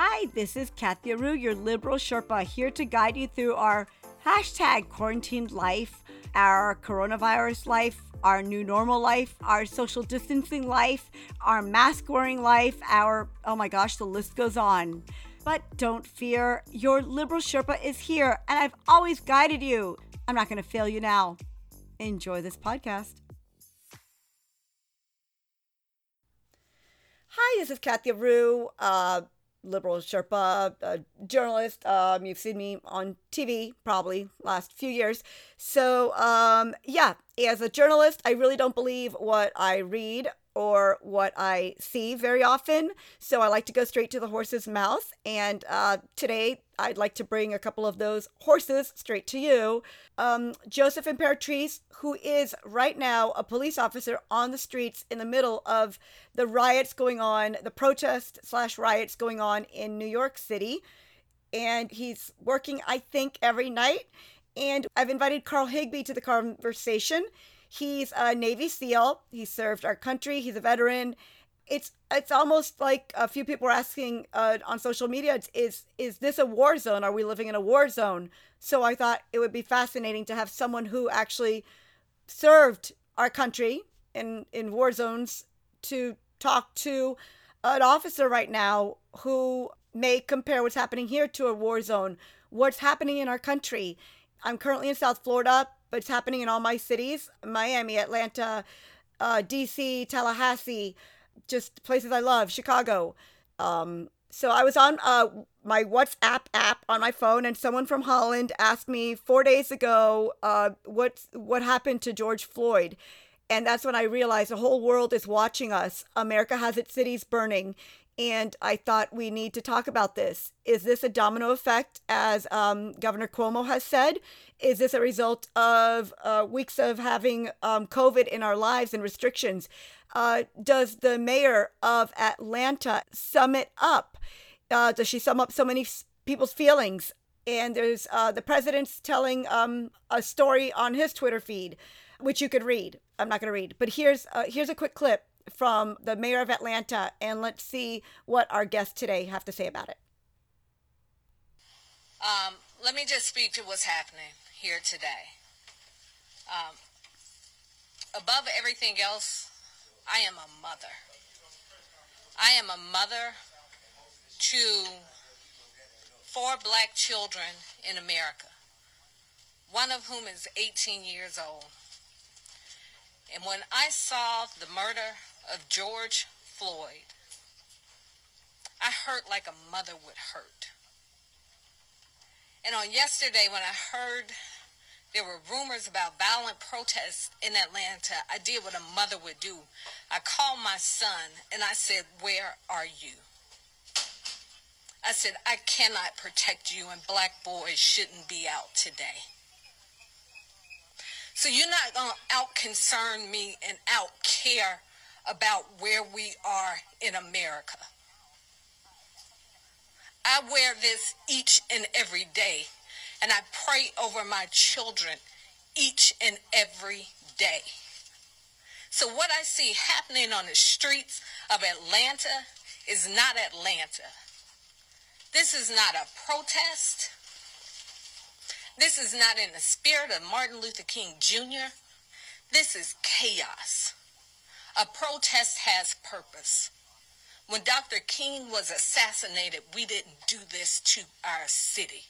Hi, this is Kathy Areu, your liberal Sherpa, here to guide you through our hashtag quarantined life, our coronavirus life, our new normal life, our social distancing life, our mask wearing life, our, oh my gosh, the list goes on. But don't fear, your liberal Sherpa is here, and I've always guided you. I'm not going to fail you now. Enjoy this podcast. Hi, this is Kathy Areu, uh, liberal Sherpa, a journalist. Um, you've seen me on TV probably last few years. So, um, yeah, as a journalist, I really don't believe what I read or what I see very often. So I like to go straight to the horse's mouth. And uh, today I'd like to bring a couple of those horses straight to you. Um, Joseph Imperatrice, who is right now a police officer on the streets in the middle of the riots going on, the protest slash riots going on in New York City. And he's working, I think, every night. And I've invited Carl Higbie to the conversation. He's a Navy SEAL. He served our country. He's a veteran. It's it's almost like a few people are asking uh, on social media is is this a war zone? Are we living in a war zone? So I thought it would be fascinating to have someone who actually served our country in in war zones to talk to an officer right now who may compare what's happening here to a war zone. What's happening in our country? I'm currently in South Florida but it's happening in all my cities Miami, Atlanta, uh, DC, Tallahassee, just places I love, Chicago. Um, so I was on uh, my WhatsApp app on my phone, and someone from Holland asked me four days ago uh, what what happened to George Floyd, and that's when I realized the whole world is watching us. America has its cities burning, and I thought we need to talk about this. Is this a domino effect, as um, Governor Cuomo has said? Is this a result of uh, weeks of having um, COVID in our lives and restrictions? Uh, does the mayor of Atlanta sum it up? Uh, does she sum up so many people's feelings? And there's uh, the president's telling um, a story on his Twitter feed, which you could read. I'm not going to read, but here's uh, here's a quick clip from the mayor of Atlanta, and let's see what our guests today have to say about it. Um, let me just speak to what's happening here today. Um, above everything else, I am a mother. I am a mother to four black children in America, one of whom is 18 years old. And when I saw the murder of George Floyd, I hurt like a mother would hurt. And on yesterday, when I heard there were rumors about violent protests in Atlanta, I did what a mother would do. I called my son and I said, Where are you? I said, I cannot protect you, and black boys shouldn't be out today. So you're not going to out concern me and out care about where we are in America. I wear this each and every day, and I pray over my children each and every day. So, what I see happening on the streets of Atlanta is not Atlanta. This is not a protest. This is not in the spirit of Martin Luther King Jr. This is chaos. A protest has purpose. When Dr. King was assassinated, we didn't do this to our city.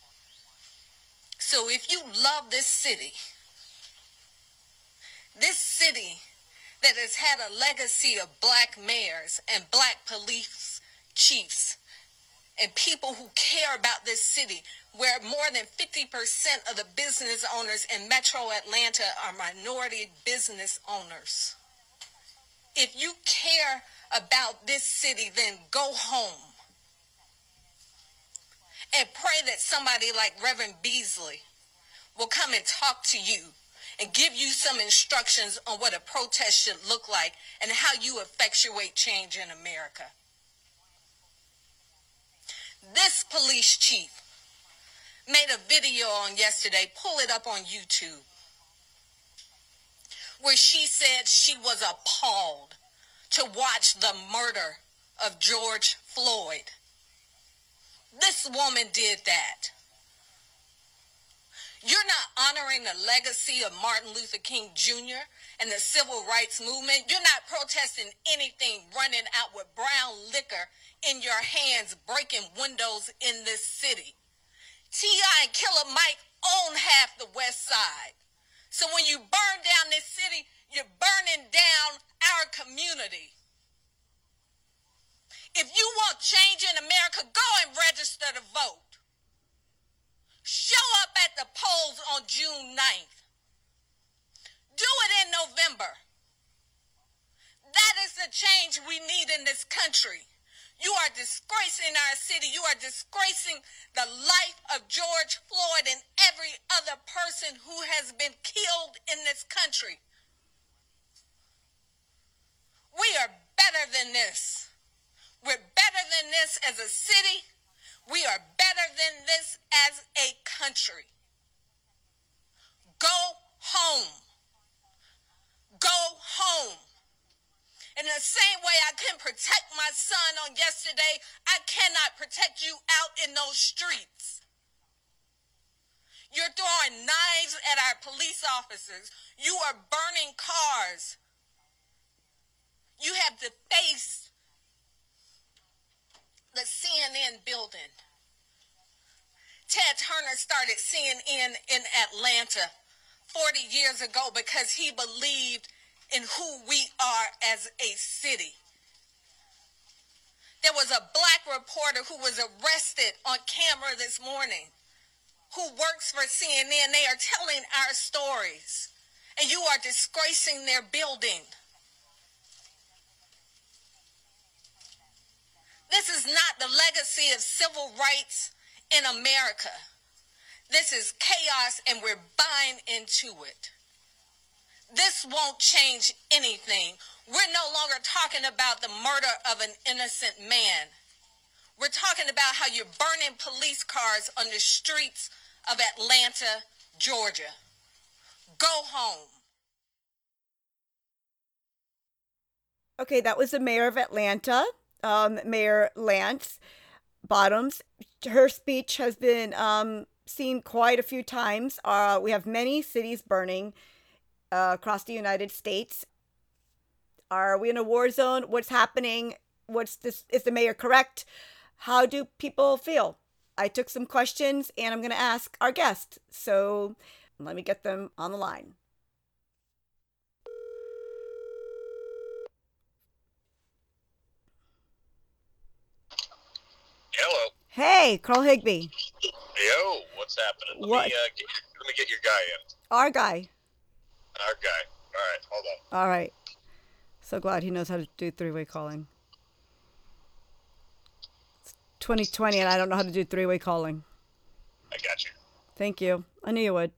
So if you love this city, this city that has had a legacy of black mayors and black police chiefs and people who care about this city, where more than 50% of the business owners in metro Atlanta are minority business owners. If you care about this city, then go home. And pray that somebody like Reverend Beasley will come and talk to you and give you some instructions on what a protest should look like and how you effectuate change in America. This police chief made a video on yesterday, pull it up on YouTube where she said she was appalled to watch the murder of George Floyd. This woman did that. You're not honoring the legacy of Martin Luther King Jr. and the civil rights movement. You're not protesting anything running out with brown liquor in your hands, breaking windows in this city. T.I. and Killer Mike own half the west side. So when you burn down this city, you're burning down our community. If you want change in America, go and register to vote. Show up at the polls on June 9th. Do it in November. That is the change we need in this country. You are disgracing our city. You are disgracing the life of George Floyd and every other person who has been killed in this country. We are better than this. We're better than this as a city. We are better than this as a country. Go home. Go home. In the same way I can protect my son on yesterday, I cannot protect you out in those streets. You're throwing knives at our police officers. You are burning cars. You have to face the CNN building. Ted Turner started CNN in Atlanta 40 years ago because he believed in who we are as a city. There was a black reporter who was arrested on camera this morning who works for CNN. They are telling our stories, and you are disgracing their building. This is not the legacy of civil rights in America. This is chaos and we're buying into it. This won't change anything. We're no longer talking about the murder of an innocent man. We're talking about how you're burning police cars on the streets of Atlanta, Georgia. Go home. Okay, that was the mayor of Atlanta, um, Mayor Lance Bottoms. Her speech has been um, seen quite a few times. Uh, we have many cities burning uh, across the United States. Are we in a war zone? What's happening? What's this? Is the mayor correct? How do people feel? I took some questions and I'm going to ask our guest. So let me get them on the line. Hello. Hey, Carl Higbie. Yo, what's happening? Let What? me uh, get, let me get your guy in. Our guy. Our guy. All right, hold on. All right. So glad he knows how to do three way calling. It's 2020 and I don't know how to do three way calling. I got you. Thank you. I knew you would.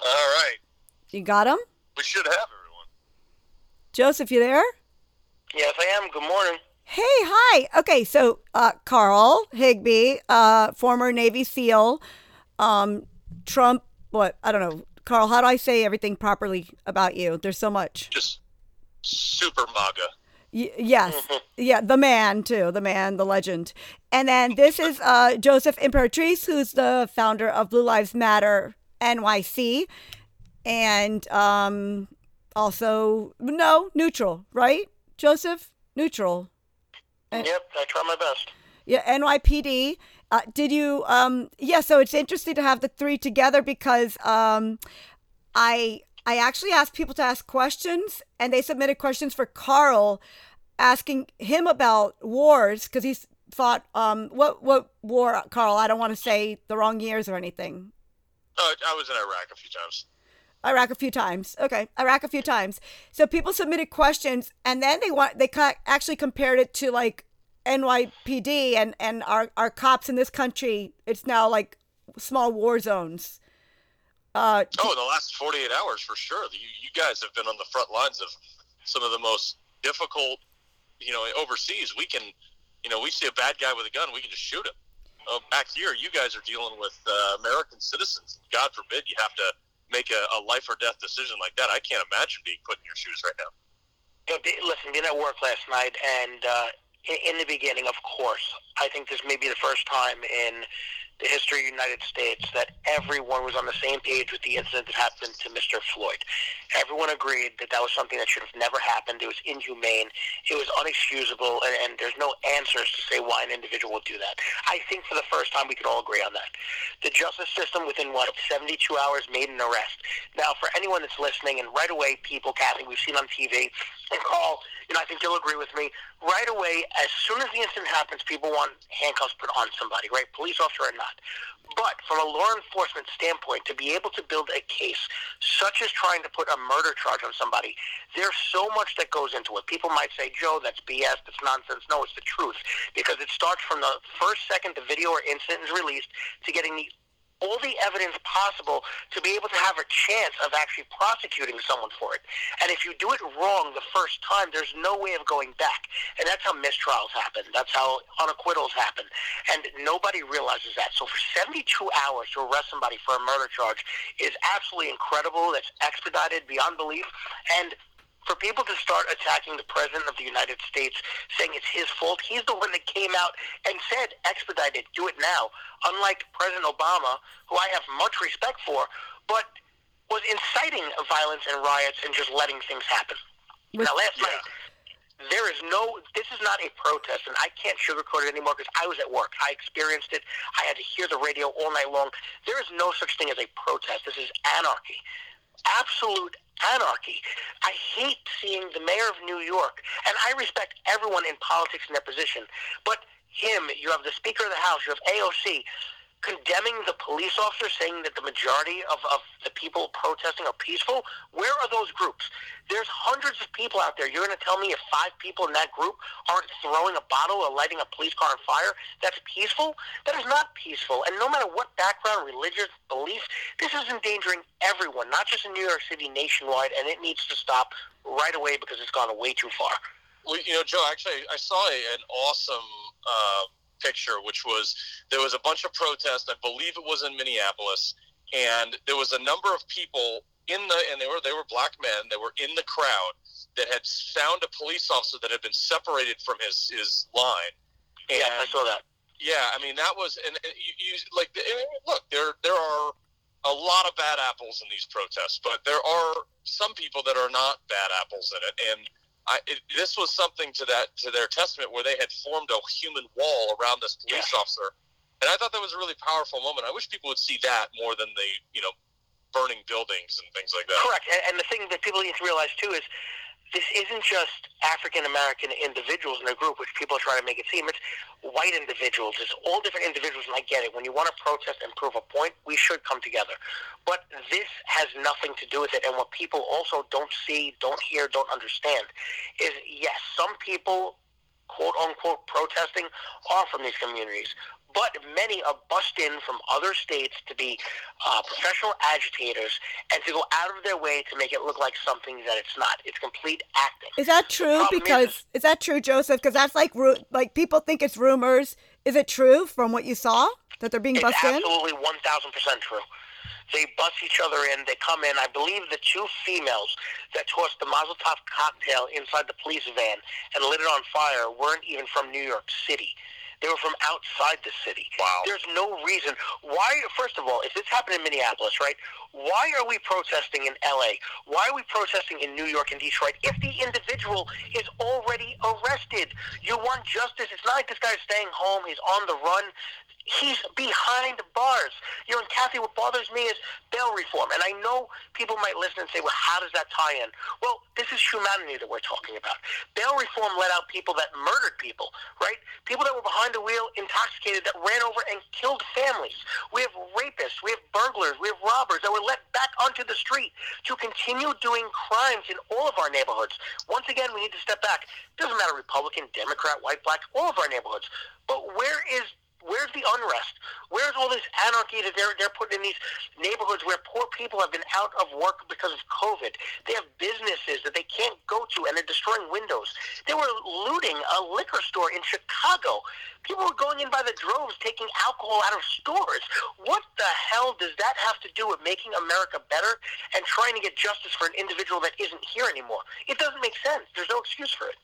All right. You got him? We should have everyone. Joseph, you there? Yes, I am. Good morning. Hey, hi. Okay, so uh, Carl Higbie, uh, former Navy SEAL, um, Trump, what? I don't know. Carl, how do I say everything properly about you? There's so much. Just super MAGA. Y- yes. Yeah, the man, too. The man, the legend. And then this is uh, Joseph Imperatrice, who's the founder of Blue Lives Matter NYC. And um, also, no, neutral, right? Joseph? Neutral. Yep, I try my best. Yeah, NYPD. Uh, did you? Um, yeah. So it's interesting to have the three together because um, I I actually asked people to ask questions, and they submitted questions for Carl, asking him about wars because he's thought um, what what war, Carl? I don't want to say the wrong years or anything. Oh, I was in Iraq a few times. Iraq a few times. Okay, Iraq a few times. So people submitted questions, and then they want they actually compared it to like NYPD and and our our cops in this country. It's now like small war zones. Uh, Oh, in the last 48 hours, for sure. You, you guys have been on the front lines of some of the most difficult, you know, overseas. We can, you know, we see a bad guy with a gun, we can just shoot him. Oh, back here, you guys are dealing with uh, American citizens. God forbid you have to make a, a life or death decision like that. I can't imagine being put in your shoes right now. You know, listen, being at work last night, and uh, in, the beginning, of course, I think this may be the first time in the history of the United States that everyone was on the same page with the incident that happened to Mr. Floyd. Everyone agreed that that was something that should have never happened. It was inhumane. It was unexcusable, and, and there's no answers to say why an individual would do that. I think for the first time we can all agree on that. The justice system, within what 72 hours, made an arrest. Now, for anyone that's listening, and right away, people, Kathy, we've seen on TV, and Carl, you know, I think you'll agree with me. Right away, as soon as the incident happens, people want handcuffs put on somebody, right? Police officer or not not. But from a law enforcement standpoint, to be able to build a case such as trying to put a murder charge on somebody, there's so much that goes into it. People might say, Joe, that's BS, that's nonsense. No, it's the truth. Because it starts from the first second the video or incident is released to getting the all the evidence possible to be able to have a chance of actually prosecuting someone for it. And if you do it wrong the first time, there's no way of going back. And that's how mistrials happen. That's how unacquittals happen. And nobody realizes that. So for 72 hours to arrest somebody for a murder charge is absolutely incredible. That's expedited beyond belief. And for people to start attacking the president of the United States, saying it's his fault, he's the one that came out and said, expedite it, do it now. Unlike President Obama, who I have much respect for, but was inciting violence and riots and just letting things happen. With, now, last yeah. night, there is no, this is not a protest, and I can't sugarcoat it anymore because I was at work. I experienced it. I had to hear the radio all night long. There is no such thing as a protest. This is anarchy absolute anarchy. I hate seeing the mayor of New York, and I respect everyone in politics in their position, but him, you have the Speaker of the House, you have AOC, condemning the police officer, saying that the majority of, of the people protesting are peaceful? Where are those groups? There's hundreds of people out there. You're going to tell me if five people in that group aren't throwing a bottle or lighting a police car on fire, that's peaceful? That is not peaceful. And no matter what background, religious belief, this is endangering everyone, not just in New York City, nationwide, and it needs to stop right away because it's gone way too far. Well, you know, Joe, actually, I saw an awesome uh, picture, which was there was a bunch of protests. I believe it was in Minneapolis, and there was a number of people in the and they were they were black men. They were in the crowd that had found a police officer that had been separated from his his line. And, yeah, I saw that. Yeah, I mean that was and, and you, you like look there there are a lot of bad apples in these protests, but there are some people that are not bad apples in it, and I, it, this was something to that to their testament where they had formed a human wall around this police yeah. officer, and I thought that was a really powerful moment. I wish people would see that more than the you know burning buildings and things like that. Correct, and, and the thing that people need to realize too is this isn't just African American individuals in a group, which people trying to make it seem. It's white individuals. It's all different individuals, and I get it. When you want to protest and prove a point, we should come together. But this has nothing to do with it. And what people also don't see, don't hear, don't understand is yes, some people quote unquote protesting are from these communities but many are bussed in from other states to be uh, professional agitators and to go out of their way to make it look like something that it's not. It's complete acting. Is that true? Because is, is, that true, Joseph? Because that's like like people think it's rumors. Is it true from what you saw that they're being bussed in? Absolutely, one thousand percent true. They bust each other in. They come in. I believe the two females that tossed the Mazel Tov cocktail inside the police van and lit it on fire weren't even from New York City. They were from outside the city. Wow. There's no reason. Why, first of all, if this happened in Minneapolis, right, why are we protesting in L.A.? Why are we protesting in New York and Detroit if the individual is already arrested? You want justice. It's not like this guy's staying home. He's on the run he's behind bars. You know, and Kathy, what bothers me is bail reform. And I know people might listen and say, well, how does that tie in? Well, this is humanity that we're talking about. Bail reform let out people that murdered people, right? People that were behind the wheel, intoxicated, that ran over and killed families. We have rapists, we have burglars, we have robbers that were let back onto the street to continue doing crimes in all of our neighborhoods. Once again, we need to step back. It doesn't matter Republican, Democrat, white, black, all of our neighborhoods. But where is Where's the unrest? Where's all this anarchy that they're, they're putting in these neighborhoods where poor people have been out of work because of COVID? They have businesses that they can't go to and they're destroying windows. They were looting a liquor store in Chicago. People were going in by the droves taking alcohol out of stores. What the hell does that have to do with making America better and trying to get justice for an individual that isn't here anymore? It doesn't make sense. There's no excuse for it.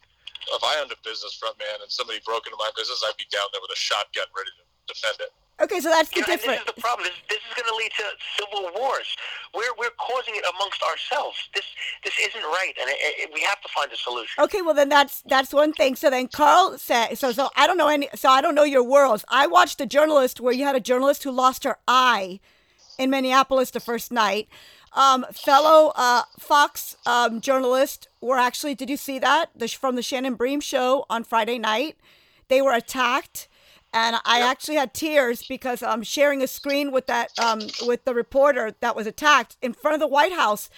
If I owned a business front man and somebody broke into my business, I'd be down there with a shotgun ready to defend it. Okay, so that's the You know, difference. this is the problem. This, this is going to lead to civil wars. We're we're causing it amongst ourselves. This this isn't right, and it, it, we have to find a solution. Okay, well then that's that's one thing. So then Carl said, so so I don't know any, so I don't know your worlds. I watched a journalist where you had a journalist who lost her eye in Minneapolis the first night. Um, fellow uh, Fox um, journalists were actually. Did you see that the, from the Shannon Bream show on Friday night? They were attacked, and I actually had tears because I'm sharing a screen with that um, with the reporter that was attacked in front of the White House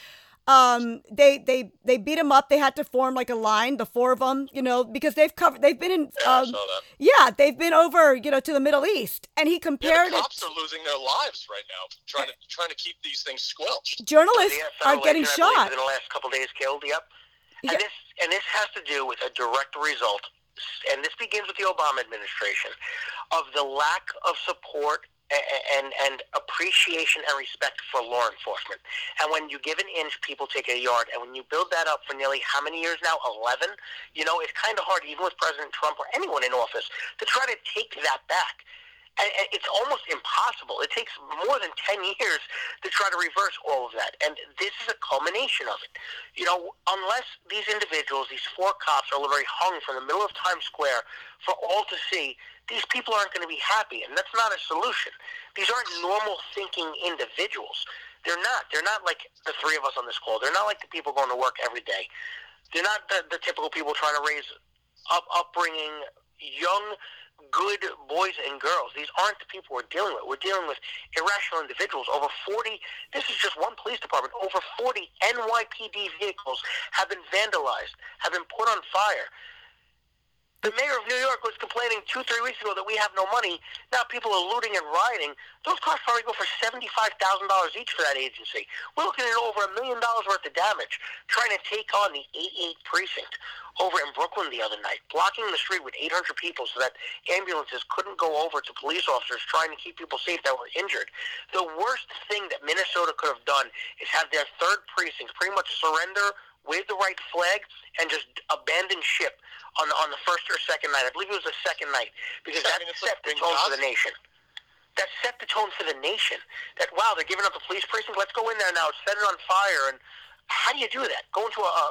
um they they they beat him up they had to form like a line the four of them you know because they've covered they've been in Yeah, um, yeah they've been over you know to the middle east and he Yeah, compared the it cops are losing their lives right now, trying to trying to keep these things squelched. journalists The are federal getting agent, I believe, shot within the last couple days killed. Yep. Yeah. And this and this has to do with a direct result, and this begins with the Obama administration, of the lack of support a- a- and and appreciation and respect for law enforcement. And when you give an inch, people take a yard. And when you build that up for nearly how many years now? Eleven. You know, it's kind of hard, even with President Trump or anyone in office, to try to take that back. And, it's almost impossible. It takes more than 10 years to try to reverse all of that. And this is a culmination of it. You know, unless these individuals, these four cops, are literally hung from the middle of Times Square for all to see, these people aren't going to be happy. And that's not a solution. These aren't normal thinking individuals. They're not. They're not like the three of us on this call. They're not like the people going to work every day. They're not the, the typical people trying to raise up, upbringing young good boys and girls. These aren't the people we're dealing with. We're dealing with irrational individuals. Over 40, this is just one police department, over 40 NYPD vehicles have been vandalized, have been put on fire. The mayor of New York was complaining two, three weeks ago that we have no money. Now people are looting and rioting. Those cars probably go for $75,000 each for that agency. We're looking at over a million dollars worth of damage trying to take on the 88 precinct over in Brooklyn the other night, blocking the street with 800 people so that ambulances couldn't go over to police officers trying to keep people safe that were injured. The worst thing that Minnesota could have done is have their third precinct pretty much surrender, wave the right flag, and just abandon ship on on the first or second night. I believe it was the second night because that I mean, set the tone for the nation. That set the tone for the nation. That wow, they're giving up the police precinct. Let's go in there now, set it on fire. And how do you do that? Go into a, a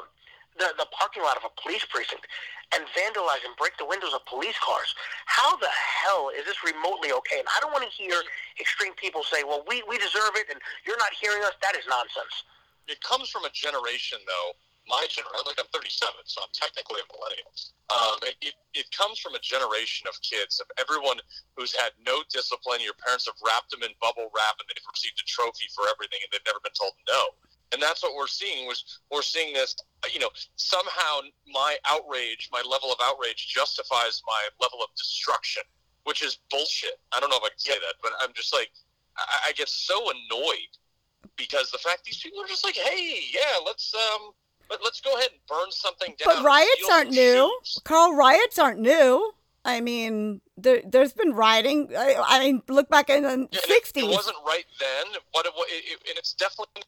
the the parking lot of a police precinct and vandalize and break the windows of police cars. How the hell is this remotely okay? And I don't want to hear extreme people say, "Well, we we deserve it," and you're not hearing us. That is nonsense. It comes from a generation, though. My generation, like I'm 37, so I'm technically a millennial. Um, it, it, comes from a generation of kids, of everyone who's had no discipline. Your parents have wrapped them in bubble wrap, and they've received a trophy for everything, and they've never been told no. And that's what we're seeing. Was we're seeing this? You know, somehow my outrage, my level of outrage, justifies my level of destruction, which is bullshit. I don't know if I can say that, but I'm just like, I, I get so annoyed because the fact these people are just like, hey, yeah, let's um, let, let's go ahead and burn something down. but riots aren't new shoes. carl riots aren't new i mean there, there's been rioting I, I mean look back in the Yeah, 60s It, wasn't right then, but it, it, it, and it's definitely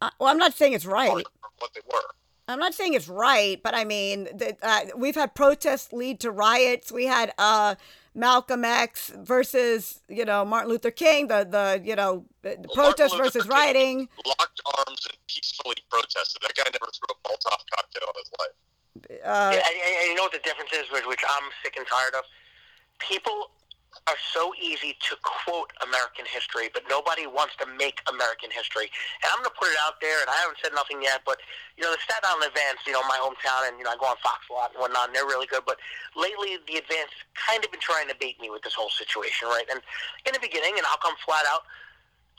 Uh, well i'm not saying it's right what they were. I'm not saying it's right, but I mean, the, uh, we've had protests lead to riots. We had uh, Malcolm X versus you know Martin Luther King, the the you know the protest versus King rioting. Locked arms and peacefully protested. That guy never threw a Molotov cocktail in his life. Uh, Yeah, and, and- and you know what the difference is, which, which I'm sick and tired of? People are so easy to quote American history, but nobody wants to make American history. And I'm going to put it out there, and I haven't said nothing yet, but, you know, the Staten Island Advance, you know, my hometown, and, you know, I go on Fox a lot and whatnot, and they're really good. But lately, the Advance kind of been trying to bait me with this whole situation, right? And in the beginning, and I'll come flat out,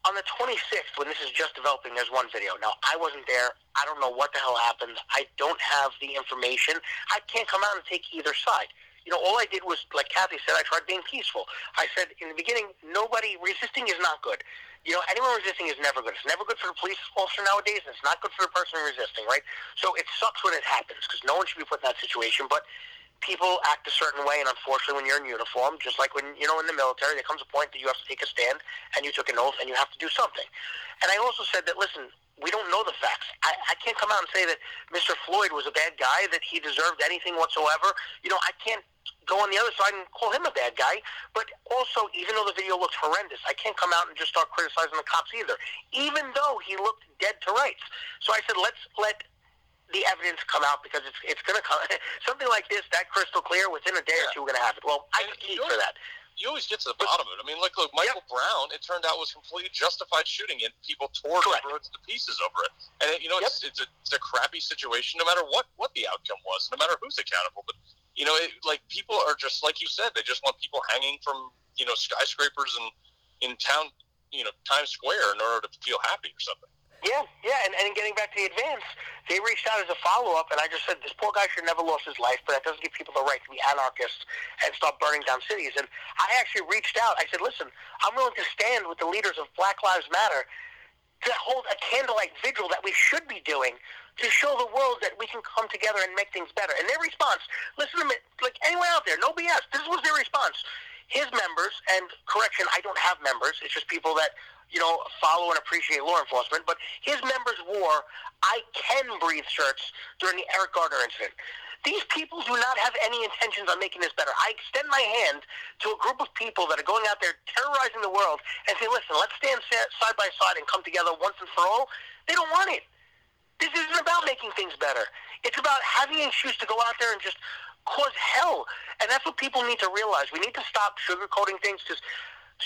on the 26th, when this is just developing, there's one video. Now, I wasn't there. I don't know what the hell happened. I don't have the information. I can't come out and take either side. You know, all I did was, like Kathy said, I tried being peaceful. I said in the beginning, nobody resisting is not good. You know, anyone resisting is never good. It's never good for the police officer nowadays, and it's not good for the person resisting, right? So it sucks when it happens because no one should be put in that situation. But people act a certain way, and unfortunately, when you're in uniform, just like when you know in the military, there comes a point that you have to take a stand, and you took an oath, and you have to do something. And I also said that listen, we don't know the facts. I, I can't come out and say that Mr. Floyd was a bad guy, that he deserved anything whatsoever. You know, I can't go on the other side and call him a bad guy. But also, even though the video looks horrendous, I can't come out and just start criticizing the cops either, even though he looked dead to rights. So I said, let's let the evidence come out because it's it's going to come something like this that crystal clear within a day yeah. or two we're going to have it. Well, I compete for that you always get to the bottom of it. I mean, look, look, Michael yep. Brown. It turned out was completely justified shooting, and people tore the roads to pieces over it. And it, you know, yep. it's, it's, a, it's a crappy situation, no matter what what the outcome was, no matter who's accountable. But you know, it, like people are just like you said, they just want people hanging from you know skyscrapers and in town, you know, Times Square in order to feel happy or something. Yeah, yeah, and, and getting back to the advance, they reached out as a follow up, and I just said this poor guy should never lost his life, but that doesn't give people the right to be anarchists and start burning down cities. And I actually reached out. I said, listen, I'm willing to stand with the leaders of Black Lives Matter to hold a candlelight vigil that we should be doing to show the world that we can come together and make things better. And their response, listen to me, like anyone out there, no BS. This was their response. His members, and correction, I don't have members. It's just people that you know, follow and appreciate law enforcement, but his members wore I can breathe shirts during the Eric Garner incident. These people do not have any intentions on making this better. I extend my hand to a group of people that are going out there terrorizing the world and say, listen, let's stand side by side and come together once and for all. They don't want it. This isn't about making things better. It's about having an excuse to go out there and just cause hell. And that's what people need to realize. We need to stop sugarcoating things because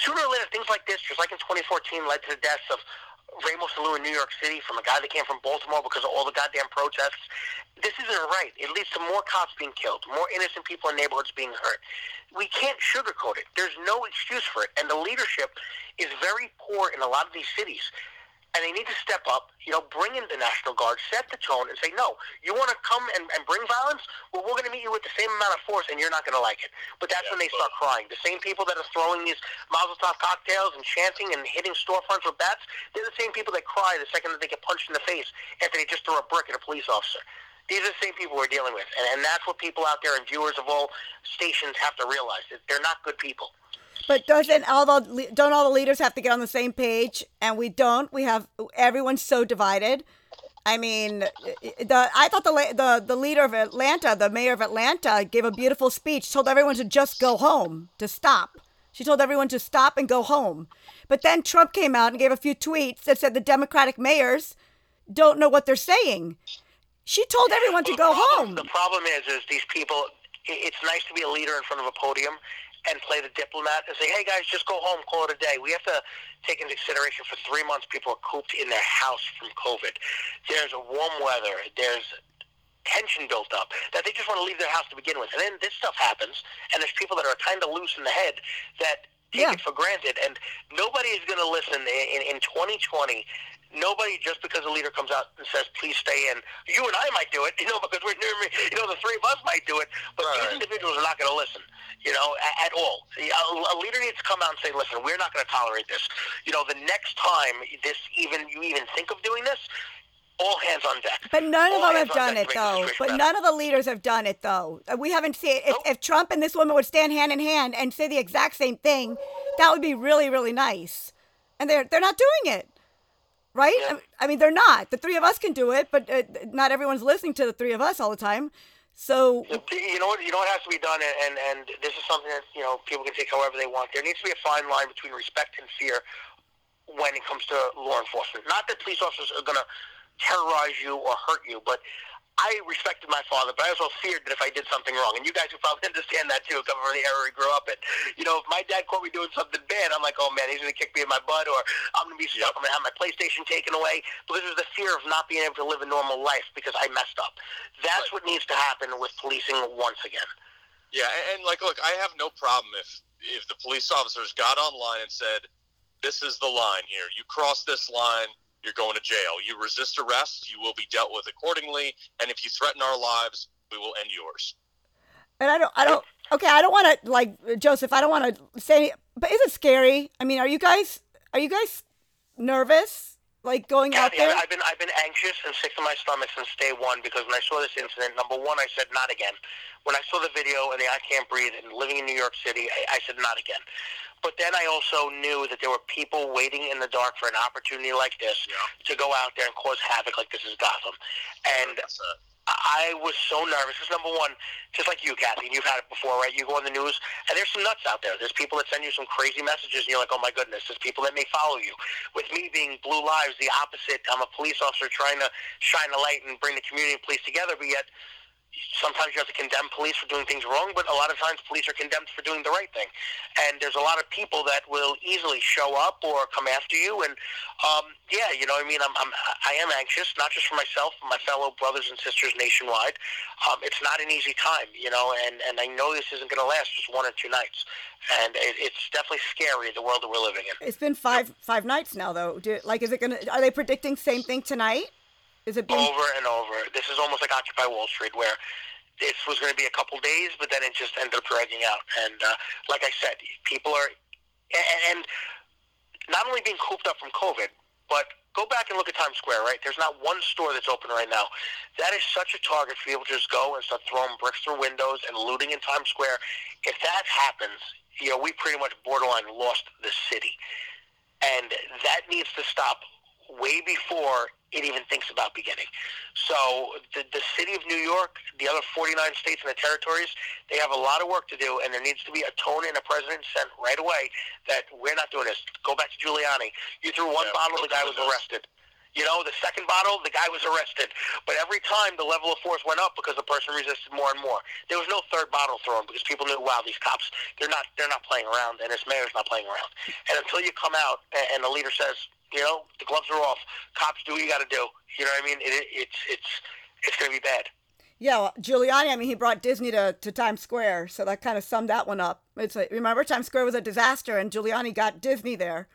sooner or later, things like this, just like in 2014, led to the deaths of Ramos and Liu in New York City from a guy that came from Baltimore because of all the goddamn protests. This isn't right. It leads to more cops being killed, more innocent people in neighborhoods being hurt. We can't sugarcoat it. There's no excuse for it. And the leadership is very poor in a lot of these cities and they need to step up, you know, bring in the National Guard, set the tone, and say, no, you want to come and, and bring violence? Well, we're going to meet you with the same amount of force, and you're not going to like it. But that's yeah, when they start crying. The same people that are throwing these Mazel cocktails and chanting and hitting storefronts with bats, they're the same people that cry the second that they get punched in the face after they just throw a brick at a police officer. These are the same people we're dealing with, and, and that's what people out there and viewers of all stations have to realize. That they're not good people. But doesn't all the don't all the leaders have to get on the same page? And we don't. We have everyone's so divided. I mean, the I thought the the the leader of Atlanta, the mayor of Atlanta, gave a beautiful speech. Told everyone to just go home, to stop. She told everyone to stop and go home. But then Trump came out and gave a few tweets that said the Democratic mayors don't know what they're saying. She told everyone to go home. The problem is, is these people. It's nice to be a leader in front of a podium, and play the diplomat and say, hey guys, just go home, call it a day. We have to take into consideration for three months people are cooped in their house from COVID. There's warm weather. There's tension built up that they just want to leave their house to begin with. And then this stuff happens, and there's people that are kind of loose in the head that take yeah. it for granted. And nobody is going to listen in, in 2020 nobody just because a leader comes out and says please stay in you and i might do it you know because we're near me you know the three of us might do it but right. these individuals are not going to listen you know at, at all a, a leader needs to come out and say listen we're not going to tolerate this you know the next time this even you even think of doing this all hands on deck. But none of them have done it, though. But better. none of the leaders have done it, though. Uh, we haven't seen. If, nope. if Trump and this woman would stand hand in hand and say the exact same thing, that would be really, really nice. And they're they're not doing it right? I mean, they're not. The three of us can do it, but uh, not everyone's listening to the three of us all the time. So you know what you know what has to be done, and and this is something that you know people can take however they want. There needs to be a fine line between respect and fear when it comes to law enforcement. Not that police officers are going to terrorize you or hurt you, but I respected my father, but I also feared that if I did something wrong, and you guys would probably understand that too, coming from the era we grew up in. You know, if my dad caught me doing something bad, I'm like, oh man, he's going to kick me in my butt, or I'm going to be stuck. I'm going to have my PlayStation taken away because there's the fear of not being able to live a normal life because I messed up. That's right. what needs to happen with policing once again. Yeah, and, and like, look, I have no problem if if the police officers got online and said, "This is the line here. You cross this line." You're going to jail. You resist arrest, you will be dealt with accordingly. And if you threaten our lives, we will end yours. And I don't, I don't. Okay, I don't want to like Joseph. I don't want to say, but is it scary? I mean, are you guys, are you guys nervous? Like going out Kathy, there? I- I've been I've been anxious and sick to my stomach since day one because when I saw this incident, number one, I said not again. When I saw the video and the I can't breathe and living in New York City, I, I said not again. But then I also knew that there were people waiting in the dark for an opportunity like this Yeah. to go out there and cause havoc like this is Gotham. And That's, I was so nervous. Because number one, just like you, Kathy, and you've had it before, right? You go on the news, and there's some nuts out there. There's people that send you some crazy messages, and you're like, oh my goodness. There's people that may follow you. With me being Blue Lives, the opposite. I'm a police officer trying to shine a light and bring the community and police together, but yet sometimes you have to condemn police for doing things wrong, but a lot of times police are condemned for doing the right thing. And there's a lot of people that will easily show up or come after you. And um, yeah, you know, I mean, I'm, I'm I am anxious, not just for myself, but my fellow brothers and sisters nationwide. Um, it's not an easy time, you know, and and I know this isn't going to last just one or two nights. And it, it's definitely scary the world that we're living in. it's been five five nights now, though. Do, like, is it gonna? Are they predicting same thing tonight? Is it being? over and over. This is almost like Occupy Wall Street, where this was going to be a couple days, but then it just ended up dragging out. And uh, like I said, people are, and, not only being cooped up from COVID, but go back and look at Times Square, right? There's not one store that's open right now. That is such a target for people to just go and start throwing bricks through windows and looting in Times Square. If that happens, you know, we pretty much borderline lost the city. And that needs to stop way before it even thinks about beginning. So the, the city of New York, the other 49 states and the territories, they have a lot of work to do, and there needs to be a tone and a president sent right away that we're not doing this. Go back to Giuliani. You threw one Yeah, bottle, the guy was arrested. You know, the second bottle, the guy was arrested. But every time the level of force went up because the person resisted more and more. There was no third bottle thrown because people knew, wow, these cops, they're not, they're not playing around, and this mayor's not playing around. And until you come out a- and the leader says, you know, the gloves are off, cops do what you got to do. You know what I mean? It, it, it's, it's, it's going to be bad. Yeah, well, Giuliani. I mean, he brought Disney to, to Times Square, so that kind of summed that one up. It's like, remember Times Square was a disaster, and Giuliani got Disney there.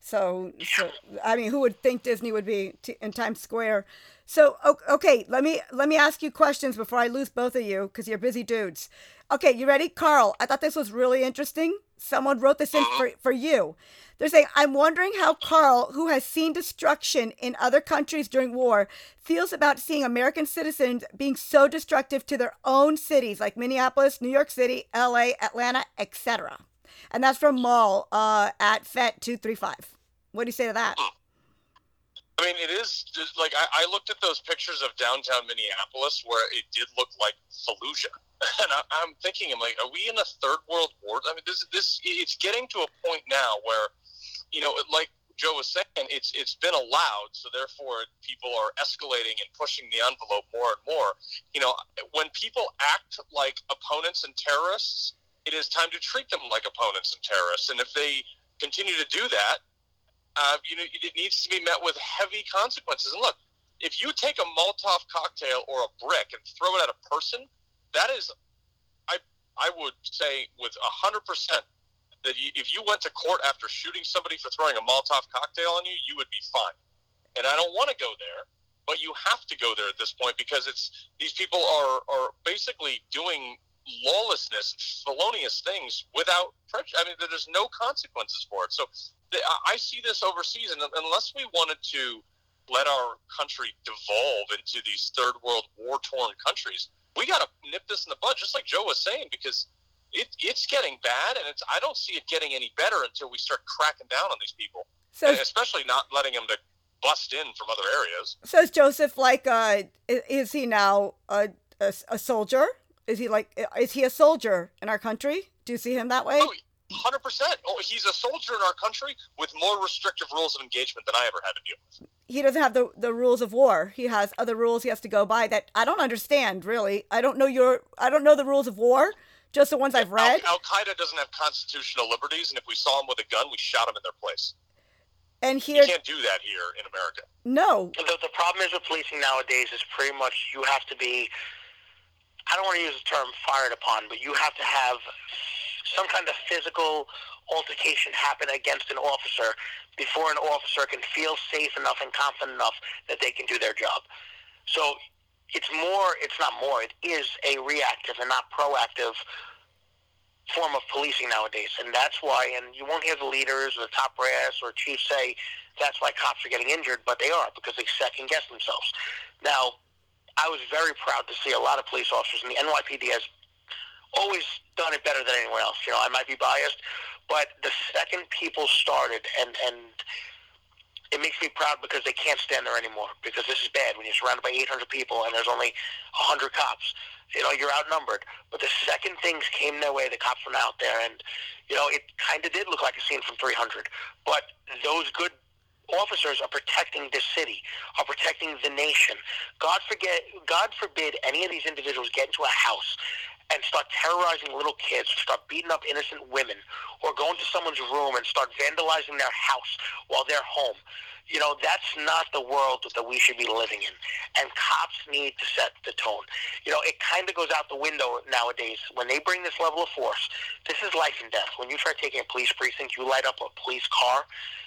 So, so I mean, who would think Disney would be t- in Times Square? So, okay, let me let me ask you questions before I lose both of you because you're busy dudes. Okay, you ready, Carl? I thought this was really interesting. Someone wrote this in for for you. They're saying, I'm wondering how Carl, who has seen destruction in other countries during war, feels about seeing American citizens being so destructive to their own cities like Minneapolis, New York City, LA, Atlanta, etc. And that's from Maul uh, at FET235. What do you say to that? I mean, it is just like I, I looked at those pictures of downtown Minneapolis where it did look like Fallujah, and I, I'm thinking, I'm like, are we in a third world war? I mean, this this it's getting to a point now where, you know, like Joe was saying, it's it's been allowed, so therefore people are escalating and pushing the envelope more and more. You know, when people act like opponents and terrorists, it is time to treat them like opponents and terrorists, and if they continue to do that, uh, you know, it needs to be met with heavy consequences. And look, if you take a Molotov cocktail or a brick and throw it at a person, that is, I I would say with hundred percent that if you went to court after shooting somebody for throwing a Molotov cocktail on you, you would be fine. And I don't want to go there, but you have to go there at this point because it's these people are are basically doing lawlessness, felonious things without prejudice. I mean, there's no consequences for it. So the- I see this overseas, and unless we wanted to let our country devolve into these third world war torn countries, we got to nip this in the bud, just like Joe was saying, because it, it's getting bad, and it's I don't see it getting any better until we start cracking down on these people, So, and especially not letting them to bust in from other areas. so is Joseph like, uh is he now a, a, a soldier? Is he like, is he a soldier in our country? Do you see him that way? Oh, 100%. Oh, he's a soldier in our country with more restrictive rules of engagement than I ever had to deal with. he doesn't have the the rules of war. He has other rules he has to go by that I don't understand really. I don't know your I don't know the rules of war, just the ones I've read. Al Qaeda doesn't have constitutional liberties, and if we saw them with a gun, we shot them in their place. And here, You can't do that here in America. no, The, the problem is with policing nowadays is pretty much you have to be, I don't want to use the term fired upon, but you have to have some kind of physical altercation happen against an officer before an officer can feel safe enough and confident enough that they can do their job. So it's more, it's not more, it is a reactive and not proactive form of policing nowadays, and that's why. And you won't hear the leaders or the top brass or chiefs say that's why cops are getting injured, but they are because they second guess themselves. Now, I was very proud to see a lot of police officers, and the NYPD has always done it better than anyone else. You know, I might be biased, but the second people started, and and it makes me proud because they can't stand there anymore because this is bad when you're surrounded by 800 people and there's only 100 cops. You know, you're outnumbered. But the second things came their way, the cops went out there, and you know, it kind of did look like a scene from 300. But those good officers are protecting the city, are protecting the nation. God forget, God forbid any of these individuals get into a house and start terrorizing little kids, start beating up innocent women, or go into someone's room and start vandalizing their house while they're home. You know, that's not the world that we should be living in. And cops need to set the tone. You know, it kind of goes out the window nowadays. When they bring this level of force, this is life and death. When you try taking a police precinct, you light up a police car,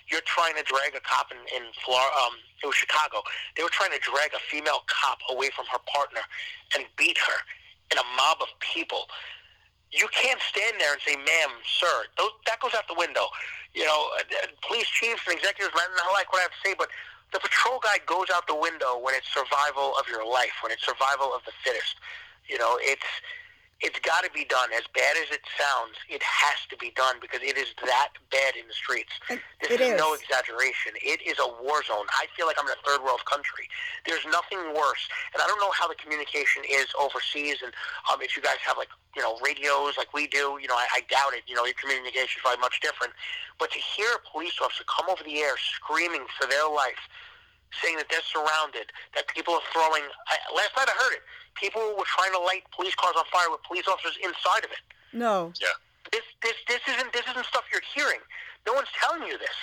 you're trying to drag a cop in, in Florida, um, it was Chicago. They were trying to drag a female cop away from her partner and beat her in a mob of people. You can't stand there and say, ma'am, sir. Those, that goes out the window. You know, uh, police chiefs and executives might not like what I have to say, but the patrol guy goes out the window when it's survival of your life, when it's survival of the fittest. You know, it's it's got to be done. As bad as it sounds, it has to be done because it is that bad in the streets. This it is, is no exaggeration. It is a war zone. I feel like I'm in a third world country. There's nothing worse. And I don't know how the communication is overseas. And um, if you guys have like you know radios like we do, you know I, I doubt it. You know your communication is probably much different. But to hear a police officer come over the air screaming for their life saying that they're surrounded, that people are throwing. I, last night I heard it. People were trying to light police cars on fire with police officers inside of it. No. Yeah. This this this isn't this isn't stuff you're hearing. No one's telling you this.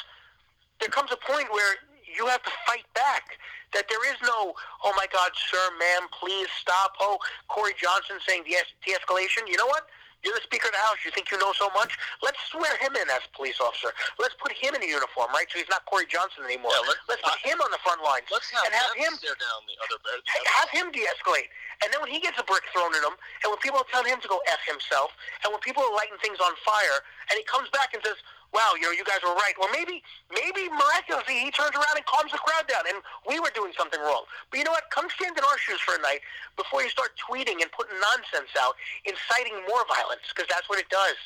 There comes a point where you have to fight back. That there is no, oh my God, sir, ma'am, please stop. Oh, Corey Johnson saying de- de-escalation. You know what? You're the Speaker of the House. You think you know so much? Let's swear him in as a police officer. Let's put him in a uniform, right? So he's not Corey Johnson anymore. Yeah, let- let's put him on the front lines Let's have, and have him stare down the other. The other have him de-escalate. And then when he gets a brick thrown at him, and when people are telling him to go f himself, and when people are lighting things on fire, and he comes back and says, "Wow, you know, you guys were right," or maybe, maybe miraculously he turns around and calms the crowd down, and we were doing something wrong. But you know what? Come stand in our shoes for a night before you start tweeting and putting nonsense out, inciting more violence, because that's what it does.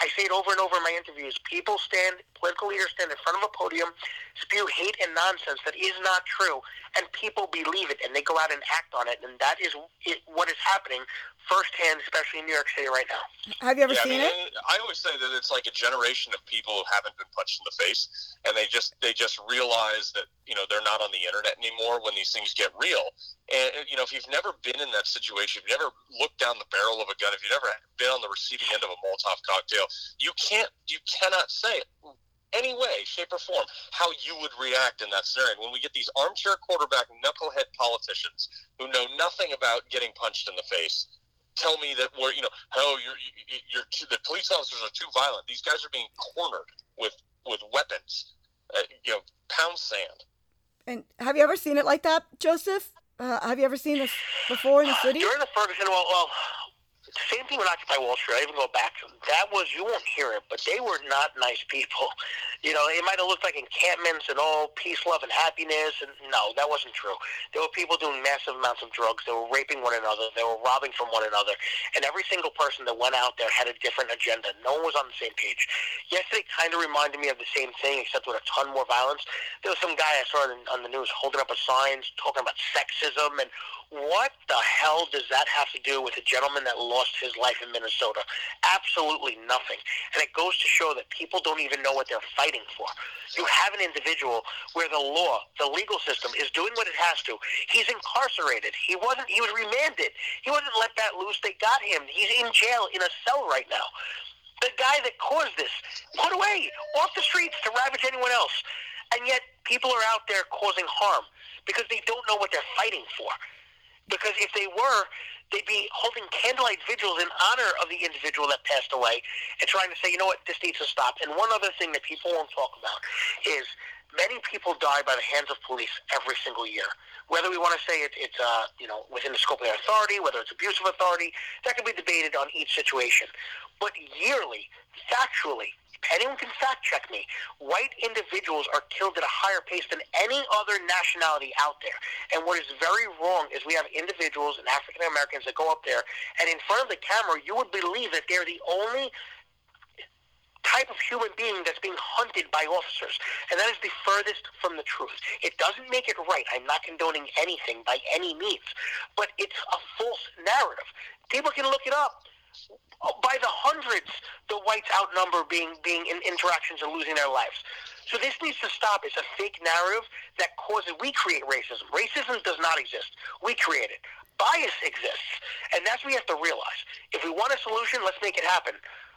I say it over and over in my interviews. People stand, political leaders stand in front of a podium, spew hate and nonsense that is not true, and people believe it, and they go out and act on it, and that is it, what is happening firsthand, especially in New York City right now. Have you ever yeah, seen I, it? I always say that it's like a generation of people who haven't been punched in the face, and they just they just realize that you know they're not on the internet anymore when these things get real. And you know, if you've never been in that situation, if you've never looked down the barrel of a gun, if you've never been on the receiving end of a Molotov cocktail, you can't you cannot say any way, shape, or form how you would react in that scenario. When we get these armchair quarterback knucklehead politicians who know nothing about getting punched in the face, tell me that we're you know oh you're you're too, the police officers are too violent. These guys are being cornered with with weapons, uh, you know, pound sand. And have you ever seen it like that, Joseph? Uh, have you ever seen this before in the city? During the Ferguson, well, well, same thing with Occupy Wall Street. I even go back. To that was you won't hear it, but they were not nice people. You know, it might have looked like encampments and all peace, love, and happiness, and no, that wasn't true. There were people doing massive amounts of drugs. They were raping one another. They were robbing from one another, and every single person that went out there had a different agenda. No one was on the same page. Yesterday kind of reminded me of the same thing, except with a ton more violence. There was some guy I saw on, on the news holding up a sign talking about sexism and what the hell does that have to do with a gentleman that lost his life in Minnesota? Absolutely nothing. And it goes to show that people don't even know what they're fighting for. You have an individual where the law, the legal system, is doing what it has to. He's incarcerated. He wasn't. He was remanded. He wasn't let that loose. They got him. He's in jail in a cell right now. The guy that caused this, put away off the streets to ravage anyone else. And yet people are out there causing harm because they don't know what they're fighting for because if they were, they'd be holding candlelight vigils in honor of the individual that passed away and trying to say, you know what, this needs to stop. And one other thing that people won't talk about is many people die by the hands of police every single year. Whether we want to say it, it's uh, you know within the scope of their authority, whether it's abuse of authority, that can be debated on each situation. But yearly, factually, anyone can fact check me. White individuals are killed at a higher pace than any other nationality out there. And what is very wrong is we have individuals and African Americans that go up there, and in front of the camera, you would believe that they're the only type of human being that's being hunted by officers. And that is the furthest from the truth. It doesn't make it right. I'm not condoning anything by any means, but it's a false narrative. People can look it up. By the hundreds, the whites outnumber being being in interactions and losing their lives. So this needs to stop. It's a fake narrative that causes we create racism. Racism does not exist. We create it. Bias exists, and that's what we have to realize. If we want a solution, let's make it happen.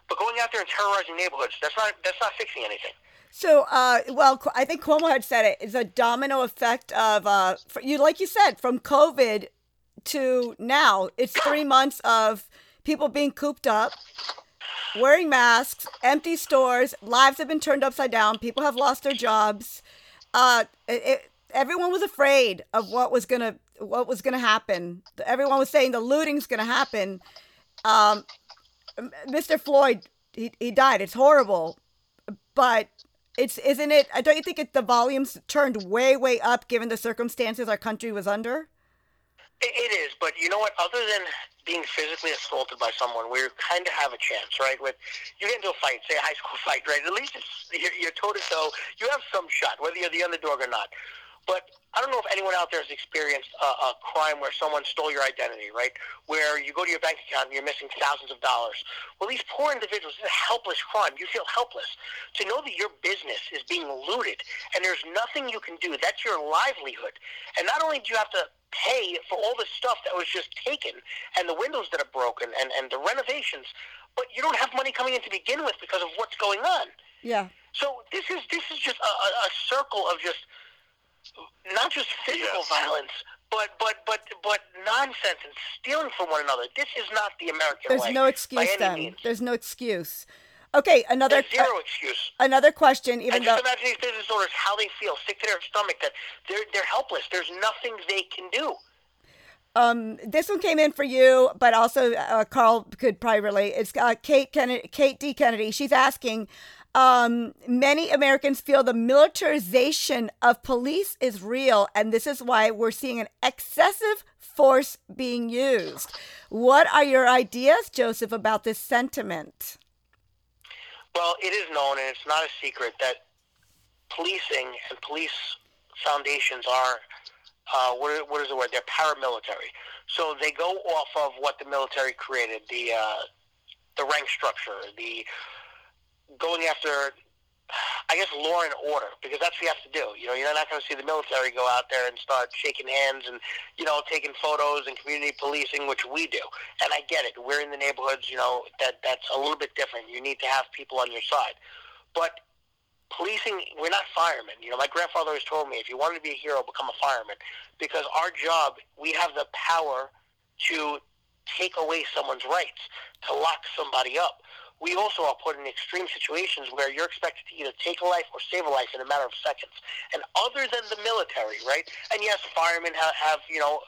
But going out there and terrorizing neighborhoods, that's not that's not fixing anything. So, uh, well, I think Cuomo had said it is a domino effect of uh, you, like you said, from COVID to now. It's three months of people being cooped up, wearing masks, empty stores, lives have been turned upside down. People have lost their jobs. Uh, it, it, everyone was afraid of what was gonna what was gonna happen. Everyone was saying the looting's gonna happen. Um, Mr. Floyd, he, he died. It's horrible, but it's isn't it? Don't you think it, the volumes turned way way up given the circumstances our country was under? It is, but you know what? Other than being physically assaulted by someone, we kind of have a chance, right? With you get into a fight, say a high school fight, right? At least it's you're, you're toe to toe. You have some shot, whether you're the underdog or not. But I don't know if anyone out there has experienced a, a crime where someone stole your identity, right? Where you go to your bank account and you're missing thousands of dollars. Well, these poor individuals, it's a helpless crime. You feel helpless. To know that your business is being looted and there's nothing you can do, that's your livelihood. And not only do you have to pay for all the stuff that was just taken and the windows that are broken and, and the renovations, but you don't have money coming in to begin with because of what's going on. Yeah. So this is this is just a, a circle of just not just physical yes. violence, but but but but nonsense and stealing from one another. This is not the American There's way. There's no excuse then. There's no excuse. Okay, another There's zero uh, excuse. Another question. Even and though, just imagine these business owners how they feel, sick to their stomach, that they're they're helpless. There's nothing they can do. Um, this one came in for you, but also uh, Carl could probably relate. It's uh, Kate Kennedy, Kate D. Kennedy. She's asking, um, many Americans feel the militarization of police is real, and this is why we're seeing an excessive force being used. What are your ideas, Joseph, about this sentiment? Well, it is known, and it's not a secret, that policing and police foundations are uh, what, what is the word? They're paramilitary. So they go off of what the military created, the uh, the rank structure, the going after, I guess, law and order, because that's what you have to do. You know, you're not going to see the military go out there and start shaking hands and, you know, taking photos and community policing, which we do. And I get it. We're in the neighborhoods, you know, that that's a little bit different. You need to have people on your side. But policing, we're not firemen. You know, my grandfather always told me, if you wanted to be a hero, become a fireman. Because our job, we have the power to take away someone's rights, to lock somebody up we also are put in extreme situations where you're expected to either take a life or save a life in a matter of seconds. And other than the military, right? And yes, firemen have, have you know,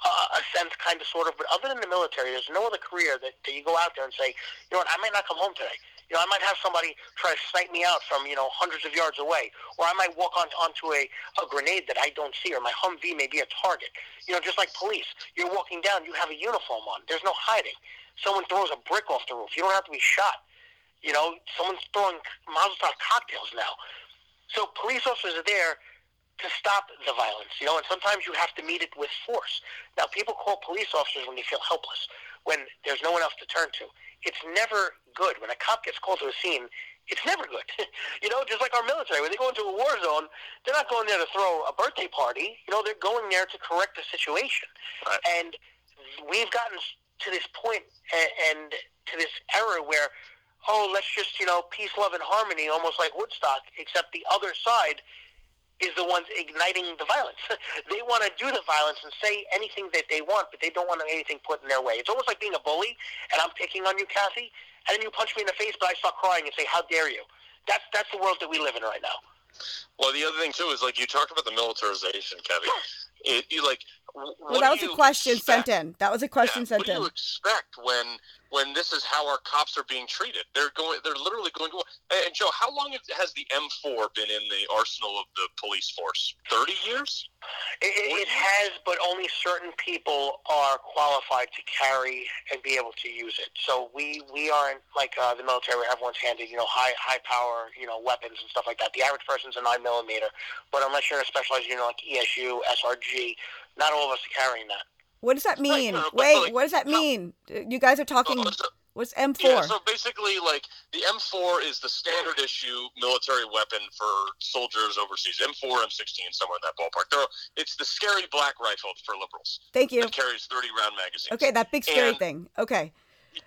uh, a sense, kind of, sort of, but other than the military, there's no other career that, that you go out there and say, you know what, I might not come home today. You know, I might have somebody try to snipe me out from, you know, hundreds of yards away. Or I might walk on, onto a, a grenade that I don't see, or my Humvee may be a target. You know, just like police. You're walking down, you have a uniform on. There's no hiding someone throws a brick off the roof. You don't have to be shot. You know, someone's throwing Mazel cocktails now. So police officers are there to stop the violence, you know, and sometimes you have to meet it with force. Now, people call police officers when they feel helpless, when there's no one else to turn to. It's never good. When a cop gets called to a scene, it's never good. you know, just like our military, when they go into a war zone, they're not going there to throw a birthday party. You know, they're going there to correct the situation. Right. And we've gotten to this point and, and to this era where, oh, let's just you know peace, love, and harmony, almost like Woodstock, except the other side is the ones igniting the violence. they want to do the violence and say anything that they want, but they don't want anything put in their way. It's almost like being a bully, and I'm picking on you, Kathy, and then you punch me in the face, but I start crying and say, "How dare you?" That's that's the world that we live in right now. Well, the other thing too is like you talked about the militarization, Kevin. It, you like. w- Well, that was a question expect? sent in. That was a question Yeah, sent what do in. you expect when when this is how our cops are being treated? They're going. They're literally going to. And Joe, how long has the M4 been in the arsenal of the police force? Thirty years. It, it, it has, but only certain people are qualified to carry and be able to use it. So we we aren't like uh, the military where everyone's handed you know high high power you know weapons and stuff like that. The average person's a nine millimeter, but unless you're in a specialized unit like ESU, SRG, not all of us are carrying that. What does that Right, mean? Uh, no, Wait, like, what does that no. mean? You guys are talking. Oh, so- What's M4? Yeah, so basically, like the M4 is the standard issue military weapon for soldiers overseas. M4, M16, somewhere in that ballpark. They're, it's the scary black rifle for liberals. Thank you. It carries 30 round magazines. Okay, that big scary And- thing. Okay.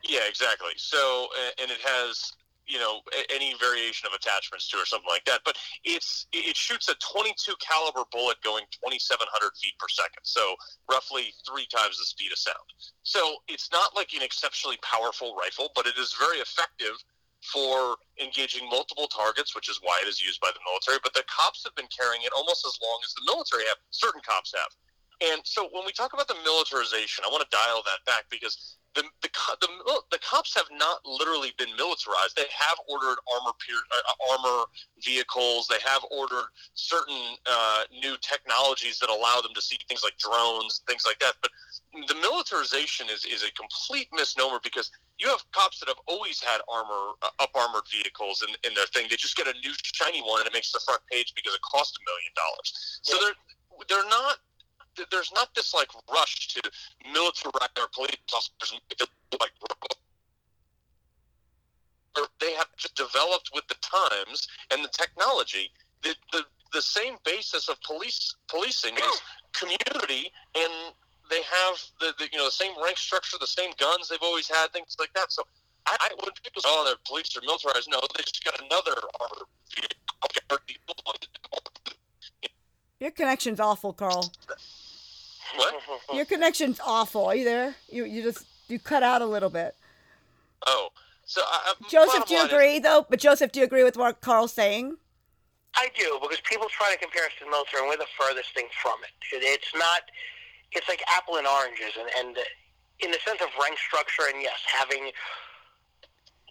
Yeah, exactly. So, and it has you know any variation of attachments to or something like that. But it's it shoots a 22 caliber bullet going 2,700 feet per second, so roughly three times the speed of sound. So it's not like an exceptionally powerful rifle, but it is very effective for engaging multiple targets, which is why it is used by the military. But the cops have been carrying it almost as long as the military have. Certain cops have. And so when we talk about the militarization, I want to dial that back because the the the, the cops have not literally been militarized. They have ordered armor uh, armor vehicles. They have ordered certain uh, new technologies that allow them to see things like drones, things like that. But the militarization is is a complete misnomer because you have cops that have always had armor uh, up armored vehicles in, in their thing. They just get a new shiny one and it makes the front page because it costs a million dollars. So Yeah. they're they're not there's not this like rush to militarize our police officers and make them look like They have just developed with the times and the technology. The, the the same basis of police policing is community, and they have the, the you know the same rank structure, the same guns they've always had, things like that. So I, I when people say, "Oh, the police are militarized," no, they just got another armored vehicle. Your connection's awful, Carl. What? Your connection's awful. Are you there? You you just you cut out a little bit. Oh, so I, I- Joseph, do you line is- agree though? But Joseph, do you agree with what Carl's saying? I do because people try to compare us to the military, and we're the furthest thing from it. It- It's not. It's like apple and oranges, and and in the sense of rank structure, and yes, having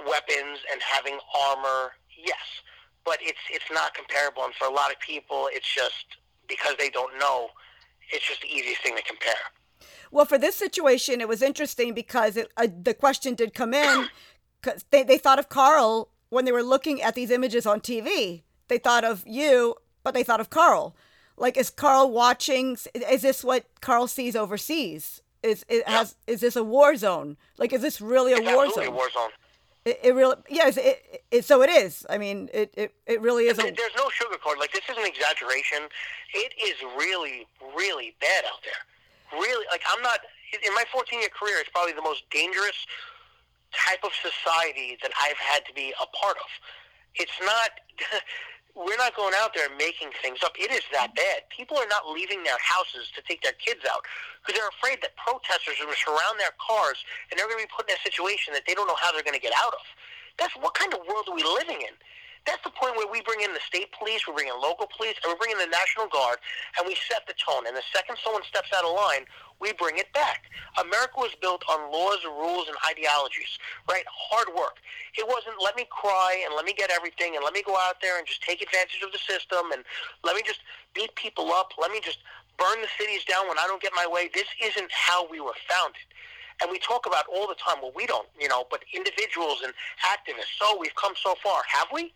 weapons and having armor, yes, but it's it's not comparable. And for a lot of people, it's just because they don't know. It's just the easiest thing to compare. Well, for this situation, it was interesting because it, uh, the question did come in. 'cause they, they thought of Carl when they were looking at these images on TV. They thought of you, but they thought of Carl. Like, is Carl watching? Is this what Carl sees overseas? Is it has? Is this a war zone? Like, is this really a It's war zone? a war zone. It, it really, yes. It, it, so it is. I mean, it, it, it really is a. There's no sugarcoat. Like this is an exaggeration. It is really, really bad out there. Really, like I'm not. In my 14 year career, it's probably the most dangerous type of society that I've had to be a part of. It's not. We're not going out there making things up. It is that bad. People are not leaving their houses to take their kids out because they're afraid that protesters are going to surround their cars and they're going to be put in a situation that they don't know how they're going to get out of. That's what kind of world are we living in? That's the point where we bring in the state police, we bring in local police, and we bring in the National Guard, and we set the tone. And the second someone steps out of line, we bring it back. America was built on laws, and rules, and ideologies, right? Hard work. It wasn't let me cry and let me get everything and let me go out there and just take advantage of the system and let me just beat people up. Let me just burn the cities down when I don't get my way. This isn't how we were founded. And we talk about all the time, well, we don't, you know, but individuals and activists, so we've come so far. Have we?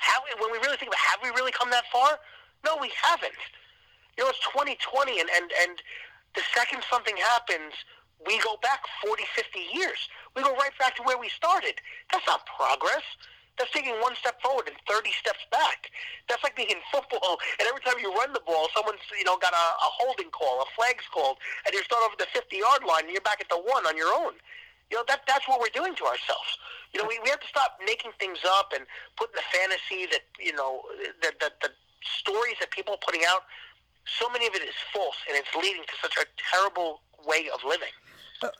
Have we, when we really think about have we really come that far? No, we haven't. You know, it's 2020, and, and, and the second something happens, we go back 40, 50 years. We go right back to where we started. That's not progress. That's taking one step forward and 30 steps back. That's like being in football, and every time you run the ball, someone's you know got a, a holding call, a flag's called, and you start over the 50-yard line, and you're back at the one on your own. You know, that that's what we're doing to ourselves. You know, we, we have to stop making things up and putting the fantasy that, you know, the, the, the stories that people are putting out, so many of it is false, and it's leading to such a terrible way of living.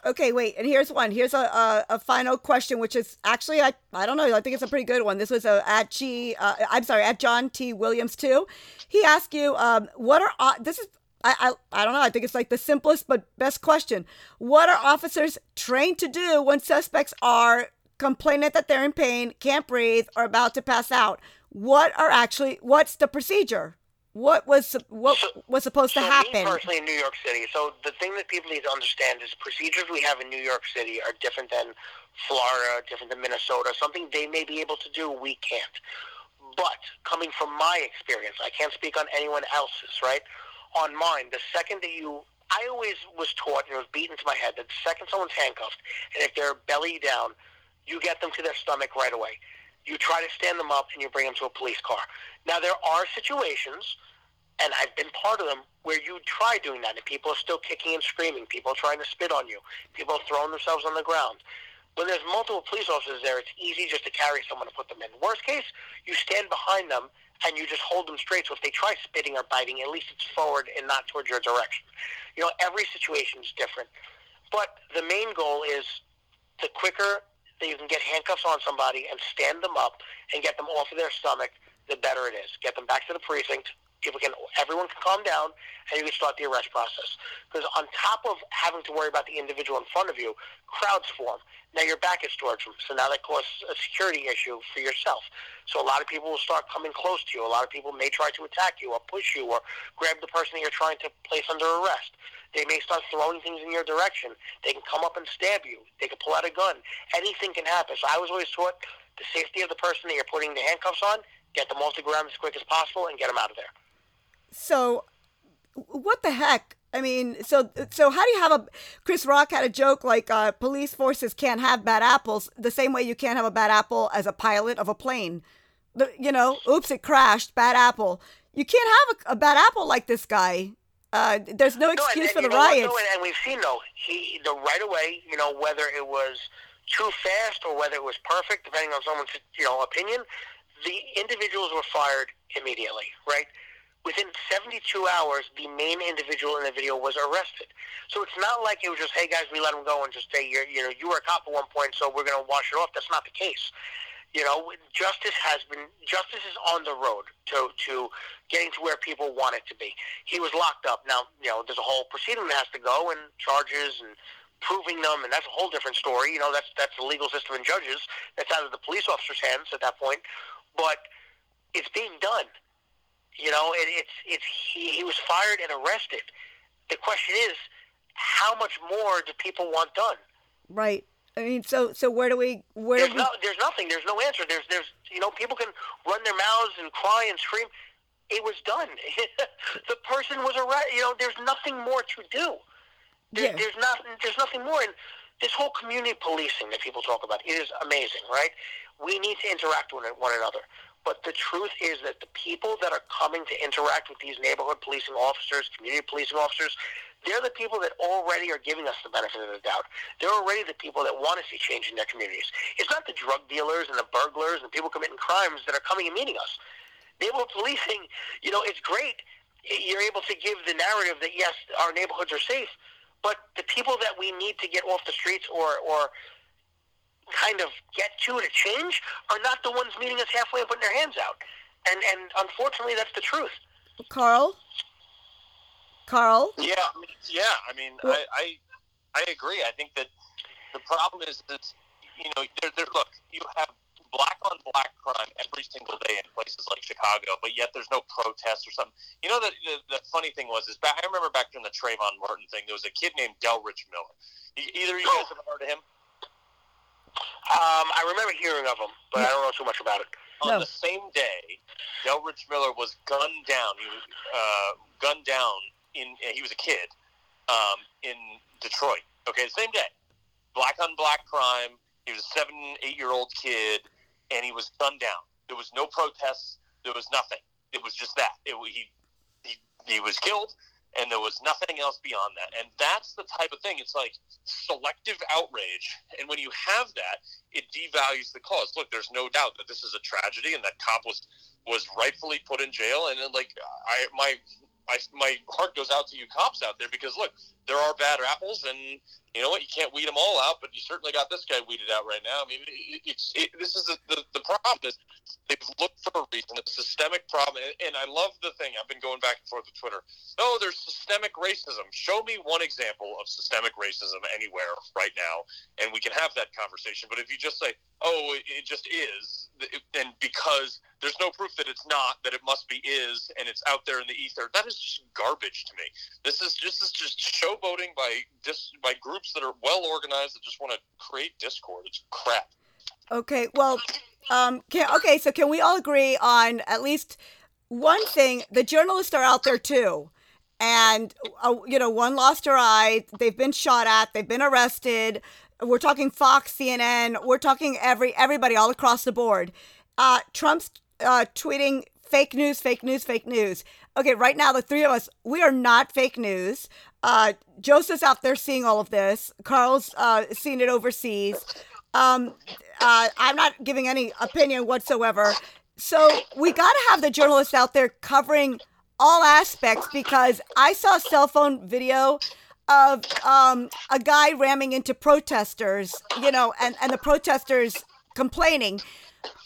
Okay, wait, and here's one. Here's a, a, a, final question, which is actually I I don't know. I think it's a pretty good one. This was a, at G. Uh, I'm sorry, at John T. Williams too. He asked you, um, what are uh, this is I, I I don't know. I think it's like the simplest but best question. What are officers trained to do when suspects are complaining that they're in pain, can't breathe, or about to pass out? What are actually what's the procedure? What was what so, was supposed so to happen? Personally, in New York City. So the thing that people need to understand is procedures we have in New York City are different than Florida, different than Minnesota. Something they may be able to do, we can't. But coming from my experience, I can't speak on anyone else's. Right? On mine, the second that you, I always was taught, and it was beaten to my head, that the second someone's handcuffed, and if they're belly down, you get them to their stomach right away you try to stand them up and you bring them to a police car. Now, there are situations, and I've been part of them, where you try doing that and people are still kicking and screaming. People trying to spit on you. People throwing themselves on the ground. When there's multiple police officers there, it's easy just to carry someone and put them in. Worst case, you stand behind them and you just hold them straight. So if they try spitting or biting, at least it's forward and not towards your direction. You know, every situation is different. But the main goal is the quicker that you can get handcuffs on somebody and stand them up and get them off of their stomach, the better it is. Get them back to the precinct. People can, everyone can calm down, and you can start the arrest process. Because on top of having to worry about the individual in front of you, crowds form. Now your back is towards them, so now that causes a security issue for yourself. So a lot of people will start coming close to you. A lot of people may try to attack you or push you or grab the person that you're trying to place under arrest. They may start throwing things in your direction. They can come up and stab you. They can pull out a gun. Anything can happen. So I was always taught the safety of the person that you're putting the handcuffs on, get them off the ground as quick as possible, and get them out of there. So, what the heck? I mean, so so how do you have a Chris Rock had a joke like uh, police forces can't have bad apples the same way you can't have a bad apple as a pilot of a plane. The, you know, oops, it crashed, bad apple. You can't have a, a bad apple like this guy. Uh, there's no excuse no, and, and, for the riots. No, and, we've seen though he the right away, you know, whether it was too fast or whether it was perfect, depending on someone's you know opinion, the individuals were fired immediately, right? Within 72 hours, the main individual in the video was arrested. So it's not like it was just, hey guys, we let him go and just say, you're, you know, you were a cop at one point, so we're going to wash it off. That's not the case. You know, justice has been justice is on the road to to getting to where people want it to be. He was locked up. Now, you know, there's a whole proceeding that has to go and charges and proving them, and that's a whole different story. You know, that's that's the legal system and judges. That's out of the police officer's hands at that point. But it's being done. You know, it, it's it's he, he was fired and arrested. The question is, how much more do people want done? Right. I mean, so so where do we where there's do we... no there's nothing. There's no answer. There's there's you know people can run their mouths and cry and scream. It was done. the person was arrested. You know, there's nothing more to do. There, yeah. There's not there's nothing more. And this whole community policing that people talk about it is amazing, right? We need to interact with one another. But the truth is that the people that are coming to interact with these neighborhood policing officers, community policing officers, they're the people that already are giving us the benefit of the doubt. They're already the people that want to see change in their communities. It's not the drug dealers and the burglars and people committing crimes that are coming and meeting us. Neighborhood policing, you know, it's great. You're able to give the narrative that yes, our neighborhoods are safe, but the people that we need to get off the streets or or kind of get to to change are not the ones meeting us halfway and putting their hands out. And and unfortunately, that's the truth. Carl. Carl? Yeah, yeah. I mean, well, I, I, I agree. I think that the problem is that you know, there, there. Look, you have black on black crime every single day in places like Chicago, but yet there's no protests or something. You know, the, the, the funny thing was, is back, I remember back during the Trayvon Martin thing, there was a kid named Delrich Miller. Either you guys have heard of him? Um, I remember hearing of him, but I don't know too much about it. On the same day, Delrich Miller was gunned down. He was uh, gunned down in he was a kid um, in Detroit. Okay, the same day, black on black crime. He was a seven, eight year old kid, and he was gunned down. There was no protests. There was nothing. It was just that. It, he, he he was killed, and there was nothing else beyond that. And that's the type of thing. It's like selective outrage, and when you have that, it devalues the cause. Look, there's no doubt that this is a tragedy, and that cop was was rightfully put in jail. And then, like I, my my my heart goes out to you cops out there because look, there are bad apples, and you know what? You can't weed them all out, but you certainly got this guy weeded out right now. I mean, it, it, this is the, the the problem is they've looked for a reason. It's a systemic problem, and, and I love the thing. I've been going back and forth with Twitter. Oh, there's systemic racism. Show me one example of systemic racism anywhere right now, and we can have that conversation. But if you just say, "Oh, it, it just is," and because there's no proof that it's not, that it must be is, and it's out there in the ether, that is just garbage to me. This is this is just showboating by dis, by groups that are well organized that just want to create discord. It's crap. Okay, well, um, can, okay, so can we all agree on at least one thing? The journalists are out there too, and uh, you know, one lost her eye. They've been shot at. They've been arrested. We're talking Fox, CNN. We're talking every everybody all across the board. Uh, Trump's uh, tweeting fake news, fake news, fake news. Okay, right now the three of us, we are not fake news. Uh, Joseph's out there seeing all of this. Carl's uh, seen it overseas. Um, uh, I'm not giving any opinion whatsoever. So we got to have the journalists out there covering all aspects because I saw a cell phone video of um, a guy ramming into protesters, you know, and, and the protesters complaining.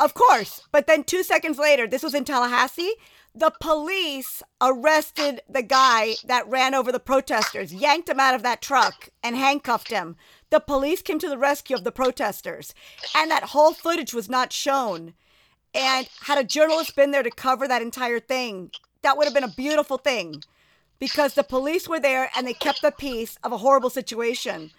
Of course. But then two seconds later, this was in Tallahassee, the police arrested the guy that ran over the protesters, yanked him out of that truck, and handcuffed him. The police came to the rescue of the protesters. And that whole footage was not shown. And had a journalist been there to cover that entire thing, that would have been a beautiful thing because the police were there and they kept the peace of a horrible situation.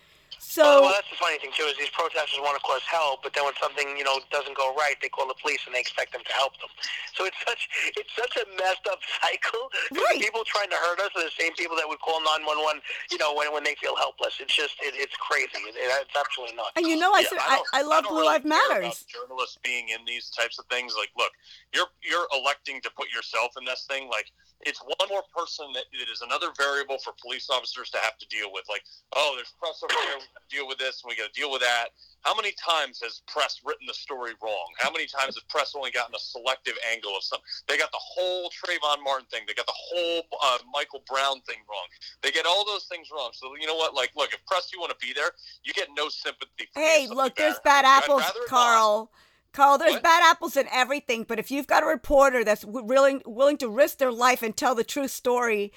So well, well, that's the funny thing too is these protesters want to cause hell, but then when something you know doesn't go right, they call the police and they expect them to help them. So it's such it's such a messed up cycle. Right. People trying to hurt us are the same people that would call nine one one. You know when when they feel helpless. It's just it, it's crazy. It, it's absolutely nuts. And you know, I Yeah, said I I, I love don't Blue really Lives care about Matters. Journalists being in these types of things, like, look, you're you're electing to put yourself in this thing. Like, it's one more person that it is another variable for police officers to have to deal with. Like, oh, there's press over there. We got to deal with this, and we got to deal with that. How many times has press written the story wrong? How many times has press only gotten a selective angle of something? They got the whole Trayvon Martin thing. They got the whole uh, Michael Brown thing wrong. They get all those things wrong. So you know what? Like, look, if press you want to be there, you get no sympathy. For Hey, look, there's bad bad. Apples, it not. Carl. There's What? bad apples in everything, but if you've got a reporter that's willing willing to risk their life and tell the true story,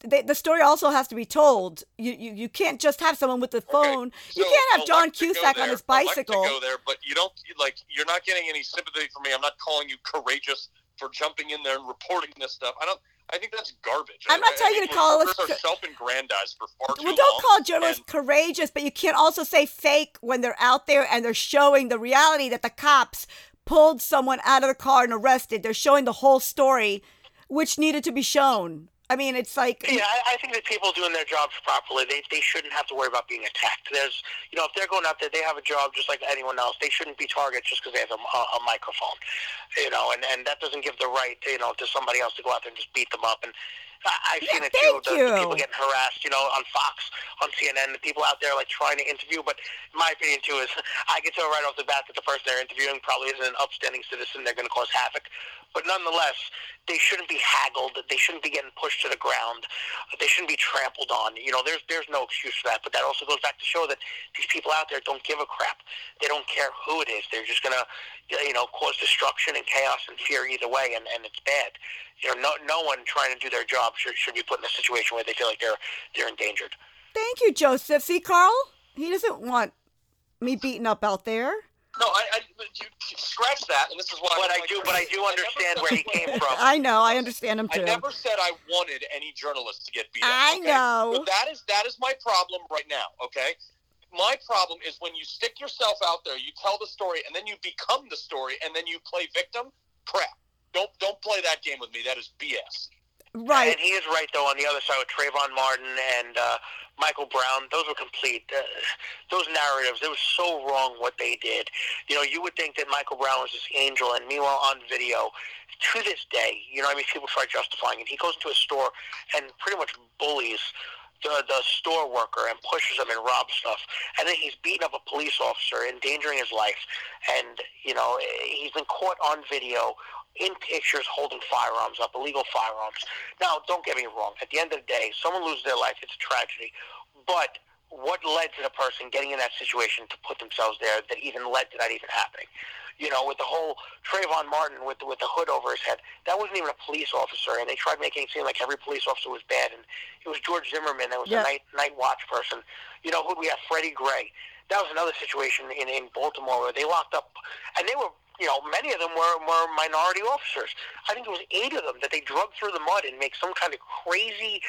they, the story also has to be told. You, you you can't just have someone with the phone. Okay, you can't have John elect to go Cusack on his bicycle. to go there, but you don't like. You're not getting any sympathy from me. I'm not calling you courageous for jumping in there and reporting this stuff. I don't. I think that's garbage. I'm not I telling you to call us self-aggrandized for far too Well, don't long, call journalists and- courageous, but you can't also say fake when they're out there and they're showing the reality that the cops pulled someone out of the car and arrested. They're showing the whole story, which needed to be shown. I mean, it's like Yeah, I, I think that people doing their jobs properly, they, they shouldn't have to worry about being attacked. There's, you know, if they're going out there, they have a job just like anyone else. They shouldn't be targets just because they have a, a, microphone, you know, and, and that doesn't give the right, you know, to somebody else to go out there and just beat them up. And I've seen Yeah, it too, the, the people getting harassed, you know, on Fox, on CNN, the people out there like trying to interview. But my opinion too is, I can tell right off the bat that the person they're interviewing probably isn't an upstanding citizen. They're going to cause havoc. But nonetheless, they shouldn't be haggled. They shouldn't be getting pushed to the ground. They shouldn't be trampled on. You know, there's there's no excuse for that. But that also goes back to show that these people out there don't give a crap. They don't care who it is. They're just gonna, you know, cause destruction and chaos and fear either way, and, and it's bad. You know, no no one trying to do their job should should be put in a situation where they feel like they're they're endangered. thank you, Joseph. See, Carl, he doesn't want me beaten up out there. No, I, I you scratch that, and this is why. But I'm I do, but I do understand said- where he came from. I know, I understand him too. I never said I wanted any journalist to get beat up. I okay? know. But that is that is my problem right now. Okay, my problem is when you stick yourself out there, you tell the story, and then you become the story, and then you play victim. Crap. Don't don't play that game with me. That is BS. right. And he is right, though, on the other side with Trayvon Martin and uh, Michael Brown. Those were complete. Uh, those narratives, it was so wrong what they did. You know, you would think that Michael Brown was this angel, and meanwhile, on video, to this day, you know, I mean, people try justifying it. He goes into a store and pretty much bullies the, the store worker and pushes him and robs stuff. And then he's beating up a police officer, endangering his life. And, you know, he's been caught on video in pictures holding firearms up, illegal firearms. Now, don't get me wrong. At the end of the day, someone loses their life, it's a tragedy. But what led to the person getting in that situation to put themselves there that even led to that even happening. You know, with the whole Trayvon Martin with the, with the hood over his head, that wasn't even a police officer, and they tried making it seem like every police officer was bad, and it was George Zimmerman that was Yeah. a night night watch person. You know, who we have Freddie Gray. That was another situation in in Baltimore where they locked up, and they were. You know, many of them were, were minority officers. I think it was eight of them that they drug through the mud and make some kind of crazy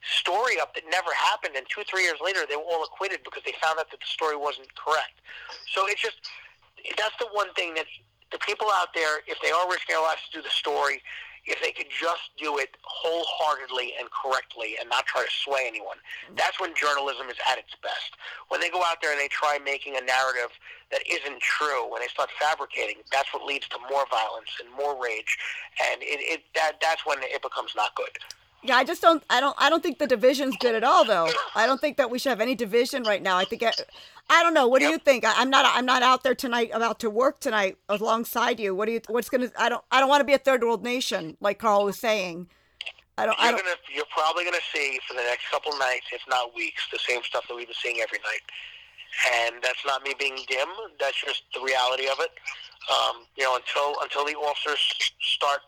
story up that never happened, and two, three years later, they were all acquitted because they found out that the story wasn't correct. So it's just that's the one thing that the people out there, if they are risking their lives to do the story, if they could just do it wholeheartedly and correctly and not try to sway anyone, that's when journalism is at its best. When they go out there and they try making a narrative that isn't true, when they start fabricating, that's what leads to more violence and more rage, and it, it that that's when it becomes not good. Yeah, I just don't. I don't. I don't think the division's good at all, though. I don't think that we should have any division right now. I think. I, I don't know. What do you think? I, I'm not. I'm not out there tonight about to work tonight alongside you. What do you? What's gonna? I don't. I don't want to be a third world nation, like Carl was saying. I don't. I You're don't. gonna, you're probably gonna see for the next couple nights, if not weeks, the same stuff that we've been seeing every night. And that's not me being dim. That's just the reality of it. Um, you know, until until the officers start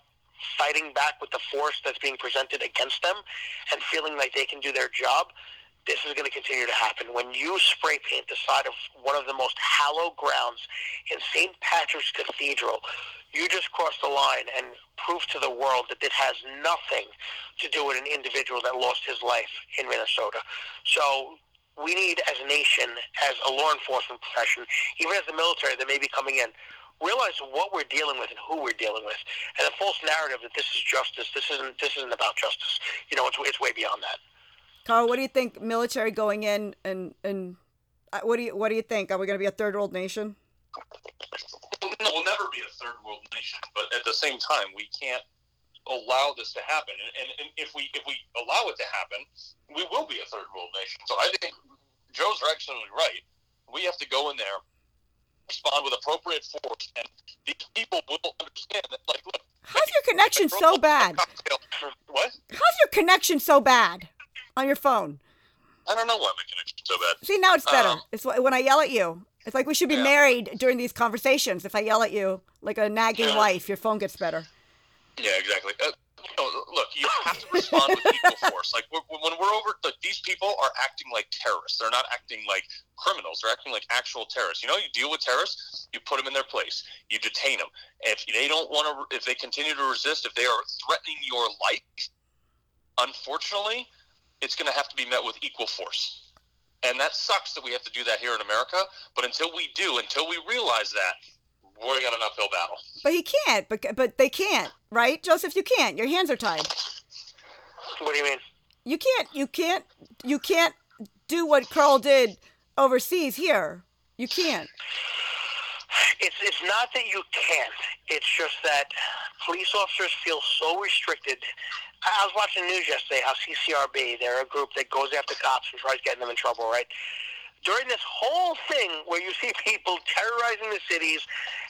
fighting back with the force that's being presented against them and feeling like they can do their job, this is going to continue to happen. When you spray paint the side of one of the most hallowed grounds in St. Patrick's Cathedral, you just crossed the line and proved to the world that this has nothing to do with an individual that lost his life in Minnesota. So we need, as a nation, as a law enforcement profession, even as the military that may be coming in, realize what we're dealing with and who we're dealing with. And the false narrative that this is justice, this isn't this isn't about justice. You know, it's it's way beyond that. Carl, what do you think? Military going in and and uh, what do you what do you think? Are we gonna be a third world nation? No, we'll never be a third world nation, but at the same time, we can't allow this to happen. And, and, and if we if we allow it to happen, we will be a third world nation. So I think Joe's are absolutely right. We have to go in there, respond with appropriate force, and these people will understand that. Like, look, How's your connection so bad? What? How's your connection so bad on your phone? I don't know why my connection's so bad. See, now it's better. Um, it's wh- when I yell at you. It's like we should be Yeah. married during these conversations. If I yell at you like a nagging Yeah. wife, your phone gets better. Yeah, exactly. Uh, Oh, you know, look, you have to respond with equal force. Like when we're over, like, these people are acting like terrorists. They're not acting like criminals. They're acting like actual terrorists. You know, you deal with terrorists, you put them in their place, you detain them. If they don't want to, if they continue to resist, if they are threatening your life, unfortunately, it's going to have to be met with equal force. And that sucks that we have to do that here in America. But until we do, until we realize that, we're got an uphill battle. But he can't. But but they can't, right, Joseph? You can't. Your hands are tied. What do you mean? You can't. You can't. You can't do what Carl did overseas here. You can't. It's it's not that you can't. It's just that police officers feel so restricted. I I was watching the news yesterday how CCRB, they're a group that goes after cops and tries getting them in trouble, right? During this whole thing where you see people terrorizing the cities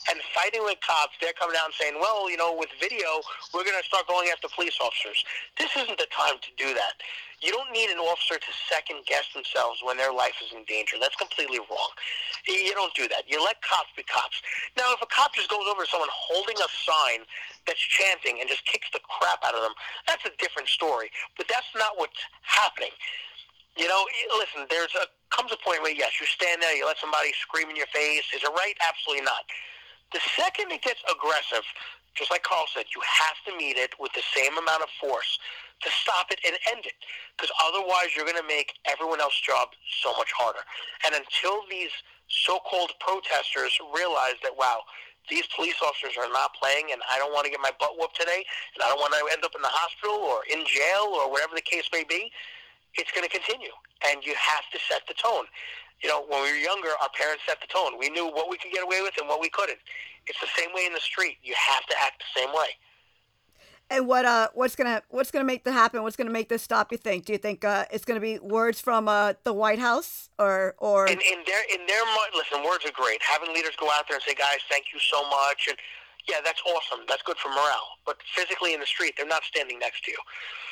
and fighting with cops, they're coming out and saying, well, you know, with video, we're going to start going after police officers. This isn't the time to do that. You don't need an officer to second guess themselves when their life is in danger. That's completely wrong. You don't do that. You let cops be cops. Now, if a cop just goes over to someone holding a sign that's chanting and just kicks the crap out of them, that's a different story. But that's not what's happening. You know, listen, there's a comes a point where yes, you stand there, you let somebody scream in your face. Is it right? Absolutely not. The second it gets aggressive, just like Carl said, you have to meet it with the same amount of force to stop it and end it. Because otherwise, you're going to make everyone else's job so much harder. And until these so-called protesters realize that, wow, these police officers are not playing, and I don't want to get my butt whooped today, and I don't want to end up in the hospital or in jail or whatever the case may be, it's going to continue. And you have to set the tone. You know, when we were younger, our parents set the tone. We knew what we could get away with and what we couldn't. It's the same way in the street. You have to act the same way. And what uh what's gonna what's gonna make that happen? What's gonna make this stop? You think? Do you think uh, it's gonna be words from uh, the White House or or In, in their in their mind, listen, words are great. Having leaders go out there and say, "Guys, thank you so much," and yeah, that's awesome. That's good for morale. But physically in the street, they're not standing next to you.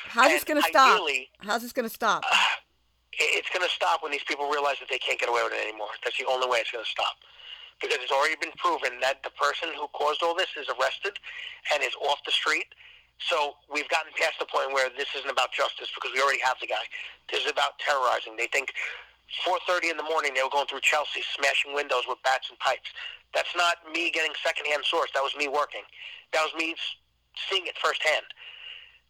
how's this gonna stop? How's this gonna stop? Uh, it's going to stop when these people realize that they can't get away with it anymore. That's the only way it's going to stop. Because it's already been proven that the person who caused all this is arrested and is off the street. So we've gotten past the point where this isn't about justice because we already have the guy. This is about terrorizing. They think 4.30 in the morning they were going through Chelsea smashing windows with bats and pipes. That's not me getting secondhand source. That was me working. That was me seeing it firsthand.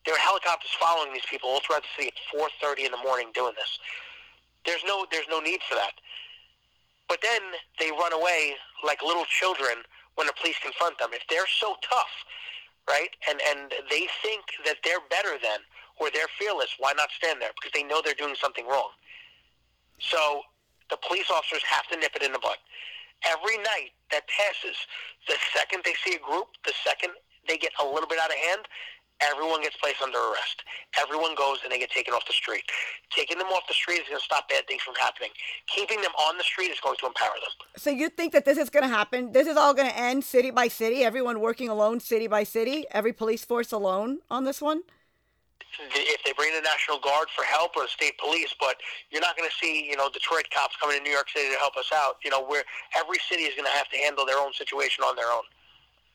There were helicopters following these people all throughout the city at 4:30 in the morning doing this. There's no there's no need for that. But then they run away like little children when the police confront them. If they're so tough, right, and and they think that they're better than or they're fearless, why not stand there? Because they know they're doing something wrong. So the police officers have to nip it in the bud. Every night that passes, the second they see a group, the second they get a little bit out of hand, everyone gets placed under arrest. Everyone goes and they get taken off the street. Taking them off the street is going to stop bad things from happening. Keeping them on the street is going to empower them. So you think that this is going to happen? This is all going to end city by city? Everyone working alone, city by city? Every police force alone on this one? If they bring the National Guard for help or the state police, but you're not going to see, you know, Detroit cops coming to New York City to help us out. You know, where every city is going to have to handle their own situation on their own.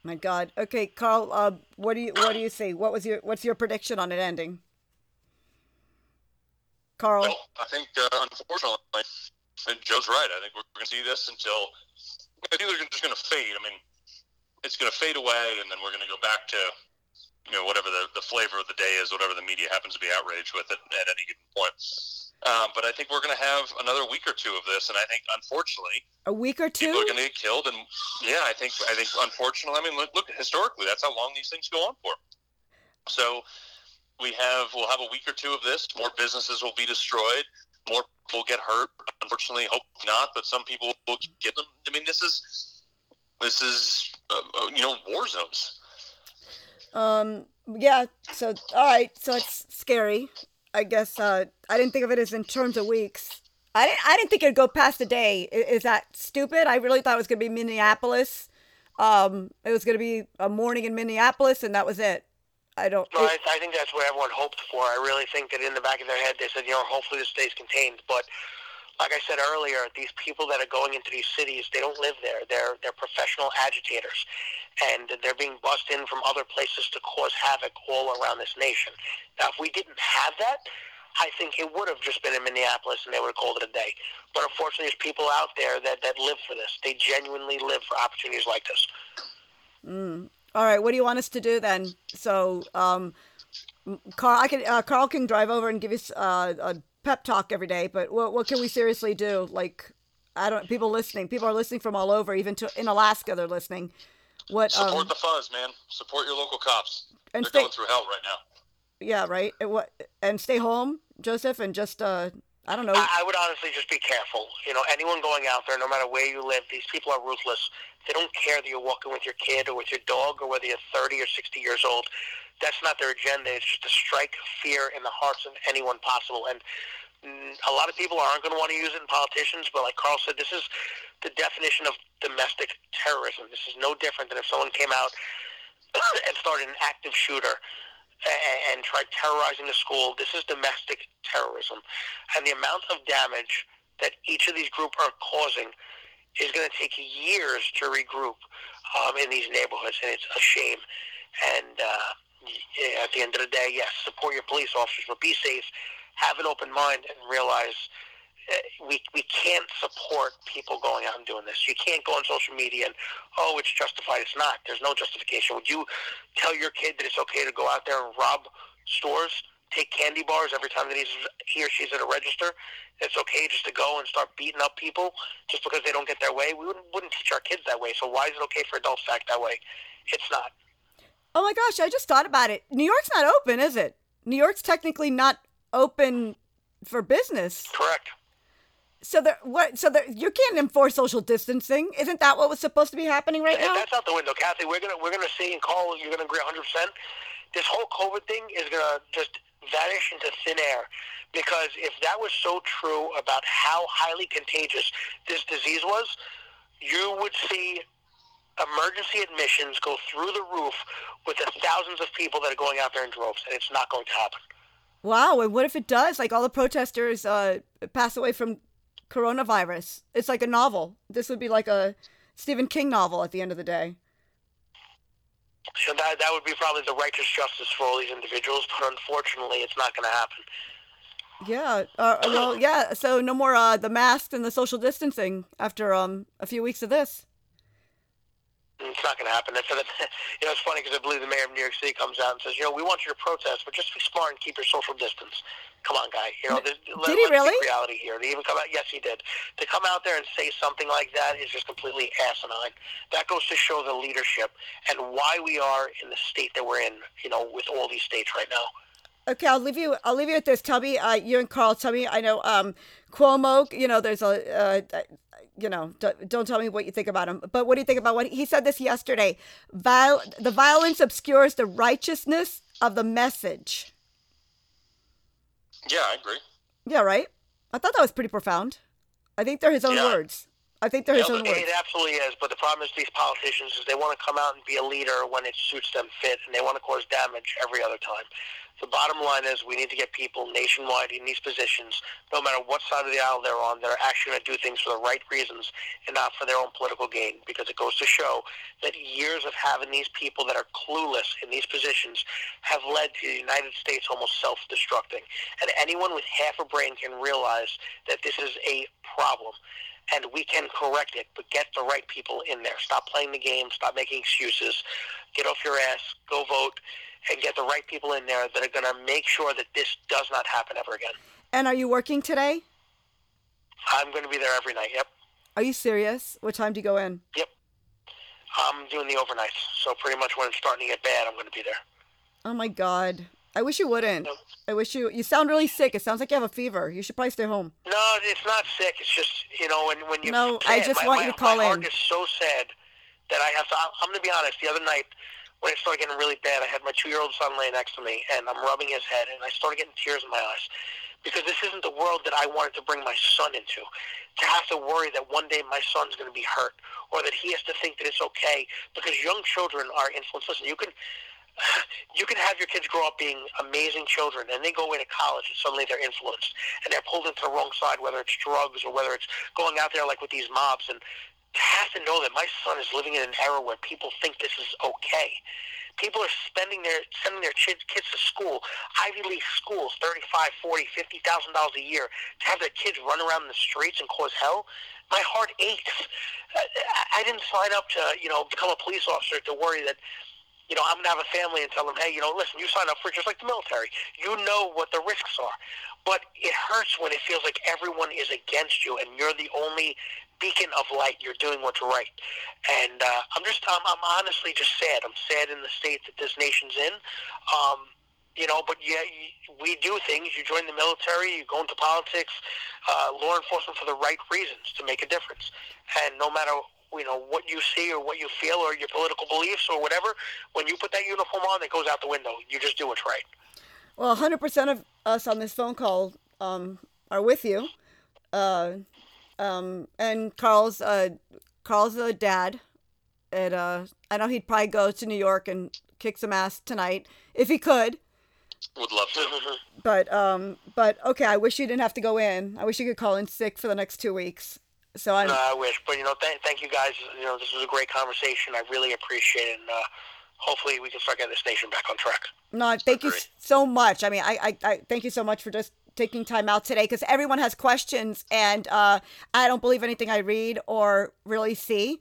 My God. Okay, Carl. Uh, what do you what do you see? What was your what's your prediction on it ending? Carl. Well, I think uh, unfortunately, Joe's right. I think we're going to see this until I think they're just going to fade. I mean, it's going to fade away, and then we're going to go back to you know whatever the, the flavor of the day is, whatever the media happens to be outraged with it at any given point. Um, but I think we're going to have another week or two of this, and I think unfortunately, a week or two, people are going to get killed. And yeah, I think I think unfortunately, I mean, look, look historically, that's how long these things go on for. So we have we'll have a week or two of this. More businesses will be destroyed. More people get hurt. Unfortunately, hope not, but some people will get them. I mean, this is this is uh, uh you know war zones. Um. Yeah. So all right. So it's scary. I guess uh, I didn't think of it as in terms of weeks. I didn't. I didn't think it'd go past a day. Is, is that stupid? I really thought it was going to be Minneapolis. Um, it was going to be a morning in Minneapolis, and that was it. I don't. No, I, I think that's what everyone hoped for. I really think that in the back of their head, they said, you know, hopefully this stays contained. But like I said earlier, these people that are going into these cities, they don't live there. They're they're professional agitators, and they're being bussed in from other places to cause havoc all around this nation. Now, if we didn't have that, I think it would have just been in Minneapolis, and they would have called it a day. But unfortunately, there's people out there that that live for this. They genuinely live for opportunities like this. Mm. All right, what do you want us to do then? So, um, Carl, I can uh, Carl can drive over and give us uh, a pep talk every day, but what what can we seriously do? Like, I don't. People listening. People are listening from all over. Even to in Alaska, they're listening. What support um, the fuzz, man. Support your local cops. And they're stay, going through hell right now. Yeah, right. And what and stay home, Joseph, and just uh, I don't know. I, I would honestly just be careful. You know, anyone going out there, no matter where you live, these people are ruthless. They don't care that you're walking with your kid or with your dog or whether you're 30 or 60 years old that's not their agenda. It's just to strike fear in the hearts of anyone possible. And mm, a lot of people aren't going to want to use it in politicians, but like Carl said, this is the definition of domestic terrorism. This is no different than if someone came out and started an active shooter and, tried terrorizing a school. This is domestic terrorism. And the amount of damage that each of these groups are causing is going to take years to regroup um, in these neighborhoods, and it's a shame. And uh, at the end of the day, yes, support your police officers, but be safe. Have an open mind and realize uh, we we can't support people going out and doing this. You can't go on social media and oh, it's justified. It's not. There's no justification. Would you tell your kid that it's okay to go out there and rob stores, take candy bars every time that he's he or she's at a register? It's okay just to go and start beating up people just because they don't get their way. We wouldn't, wouldn't teach our kids that way. So why is it okay for adults to act that way? It's not. Oh my gosh, I just thought about it. New York's not open, is it? New York's technically not open for business. Correct. So there, what? So there, you can't enforce social distancing. Isn't that what was supposed to be happening right now? That's out the window, Kathy. We're gonna we're gonna see and call. You're gonna agree 100. percent This whole COVID thing is gonna just vanish into thin air, because if that was so true about how highly contagious this disease was, you would see emergency admissions go through the roof with the thousands of people that are going out there in droves, and it's not going to happen. Wow, and what if it does? Like all the protesters uh, pass away from coronavirus. It's like a novel. This would be like a Stephen King novel at the end of the day. So that that would be probably the righteous justice for all these individuals, but unfortunately, it's not going to happen. Yeah. Uh, well, yeah. So no more uh, the masks and the social distancing after um a few weeks of this. It's not going to happen. And for the, you know, it's funny because I believe the mayor of New York City comes out and says, you know, we want you to protest, but just be smart and keep your social distance. Come on, guy. You know, did let, he really? Reality here. To even come out, yes, he did. To come out there and say something like that is just completely asinine. That goes to show the leadership and why we are in the state that we're in. You know, with all these states right now. Okay, I'll leave you. I'll leave you with this. Tell me, uh, you and Carl. Tell me. I know um, Cuomo. You know, there's a. Uh, you know, don't, don't, tell me what you think about him. But what do you think about what he said this yesterday? Viol- the violence obscures the righteousness of the message. Yeah, I agree. Yeah, right. I thought that was pretty profound. I think they're his own yeah. words. I think they're his own words. It absolutely is. But the problem is these politicians is they want to come out and be a leader when it suits them fit, and they want to cause damage every other time. The bottom line is we need to get people nationwide in these positions, no matter what side of the aisle they're on, that are actually going to do things for the right reasons and not for their own political gain. Because it goes to show that years of having these people that are clueless in these positions have led to the United States almost self-destructing. And anyone with half a brain can realize that this is a problem and we can correct it, but get the right people in there. Stop playing the game. Stop making excuses. Get off your ass. Go vote and get the right people in there that are going to make sure that this does not happen ever again. And are you working today? I'm going to be there every night. Yep. Are you serious? What time do you go in? Yep. I'm doing the overnights, so pretty much when it's starting to get bad, I'm going to be there. Oh my god. I wish you wouldn't. No. I wish you. You sound really sick. It sounds like you have a fever. You should probably stay home. No, it's not sick. It's just you know when when you. No, I just my, want my, you to call my in. My heart is so sad that I have to. I'm going to be honest. The other night, when it started getting really bad, I had my two-year-old son laying next to me, and I'm rubbing his head, and I started getting tears in my eyes because this isn't the world that I wanted to bring my son into. To have to worry that one day my son's going to be hurt, or that he has to think that it's okay, because young children are influenced. Listen, you can you can have your kids grow up being amazing children, and they go away to college, and suddenly they're influenced, and they're pulled into the wrong side, whether it's drugs or whether it's going out there like with these mobs, and has to know that my son is living in an era where people think this is okay. People are spending their sending their kids kids to school, Ivy League schools, thirty five, forty, fifty thousand dollars a year to have their kids run around the streets and cause hell. My heart aches. I didn't sign up to you know become a police officer to worry that you know, I'm going to have a family and tell them, hey, you know, listen, you sign up for it just like the military. You know what the risks are. But it hurts when it feels like everyone is against you and you're the only beacon of light. You're doing what's right, and uh, I'm just I'm, I'm honestly just sad. I'm sad in the state that this nation's in. Um, you know, but yeah, we do things. You join the military, you go into politics, uh, law enforcement for the right reasons to make a difference. And no matter you know what you see or what you feel or your political beliefs or whatever, when you put that uniform on, it goes out the window. You just do what's right. Well, 100% of us on this phone call um, are with you. Uh, um, and Carl's uh, Carl's a dad, and uh, I know he'd probably go to New York and kick some ass tonight if he could. Would love to. but um, but okay, I wish you didn't have to go in. I wish you could call in sick for the next two weeks. So I. No, I wish, but you know, th- thank you guys. You know, this was a great conversation. I really appreciate it, and uh, hopefully we can start getting this nation back on track. No, thank you so much. I mean, I, I, I thank you so much for just taking time out today because everyone has questions and uh, I don't believe anything I read or really see.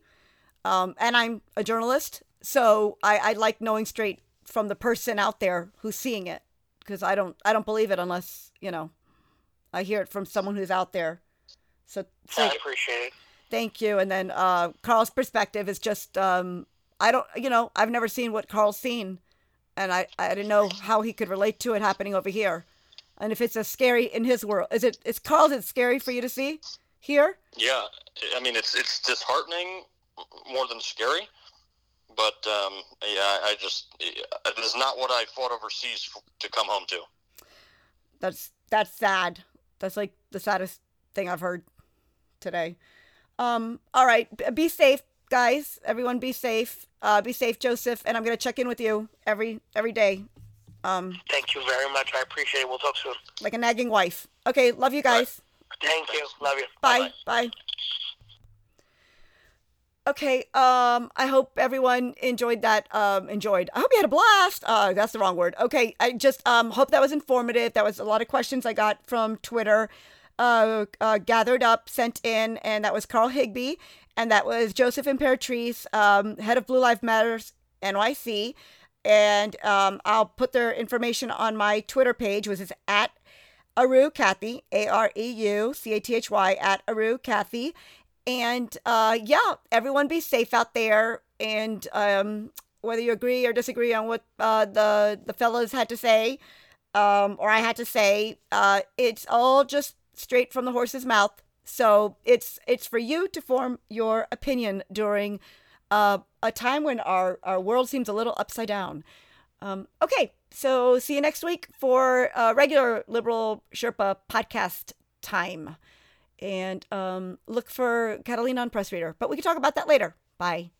Um, and I'm a journalist, so I, I like knowing straight from the person out there who's seeing it because I don't I don't believe it unless you know I hear it from someone who's out there. So, so I appreciate it. Thank you. And then uh, Carl's perspective is just um, I don't you know I've never seen what Carl's seen, and I I didn't know how he could relate to it happening over here and if it's as scary in his world, is it? Is Carl? Is it scary for you to see here? Yeah, I mean it's it's disheartening more than scary, but um, yeah, I just it is not what I fought overseas to come home to. That's that's sad. That's like the saddest thing I've heard today. Um, all right, be safe, guys. Everyone, be safe. Uh, be safe, Joseph. And I'm gonna check in with you every every day Um, Thank you very much. I appreciate it. We'll talk soon. like a nagging wife. Okay, love you guys. Thank you. Love you. Bye. Bye. Okay, um, I hope everyone enjoyed that. Um, enjoyed. I hope you had a blast. Uh, that's the wrong word. Okay, I just um hope that was informative. That was a lot of questions I got from Twitter, uh, uh gathered up, sent in, and that was Carl Higbie, and that was Joseph Imperatrice, um, head of Blue Lives Matters NYC, and um, I'll put their information on my Twitter page, which is at Areu Kathy, A R E U C A T H Y, at Areu Kathy. And uh, yeah, everyone be safe out there. And um, whether you agree or disagree on what uh, the, the fellows had to say, um, or I had to say, uh, it's all just straight from the horse's mouth. So it's it's for you to form your opinion during uh, a time when our, our world seems a little upside down. Um, okay, so see you next week for uh, regular Liberal Sherpa podcast time. And um, look for Catalina on Press Reader. But we can talk about that later. Bye.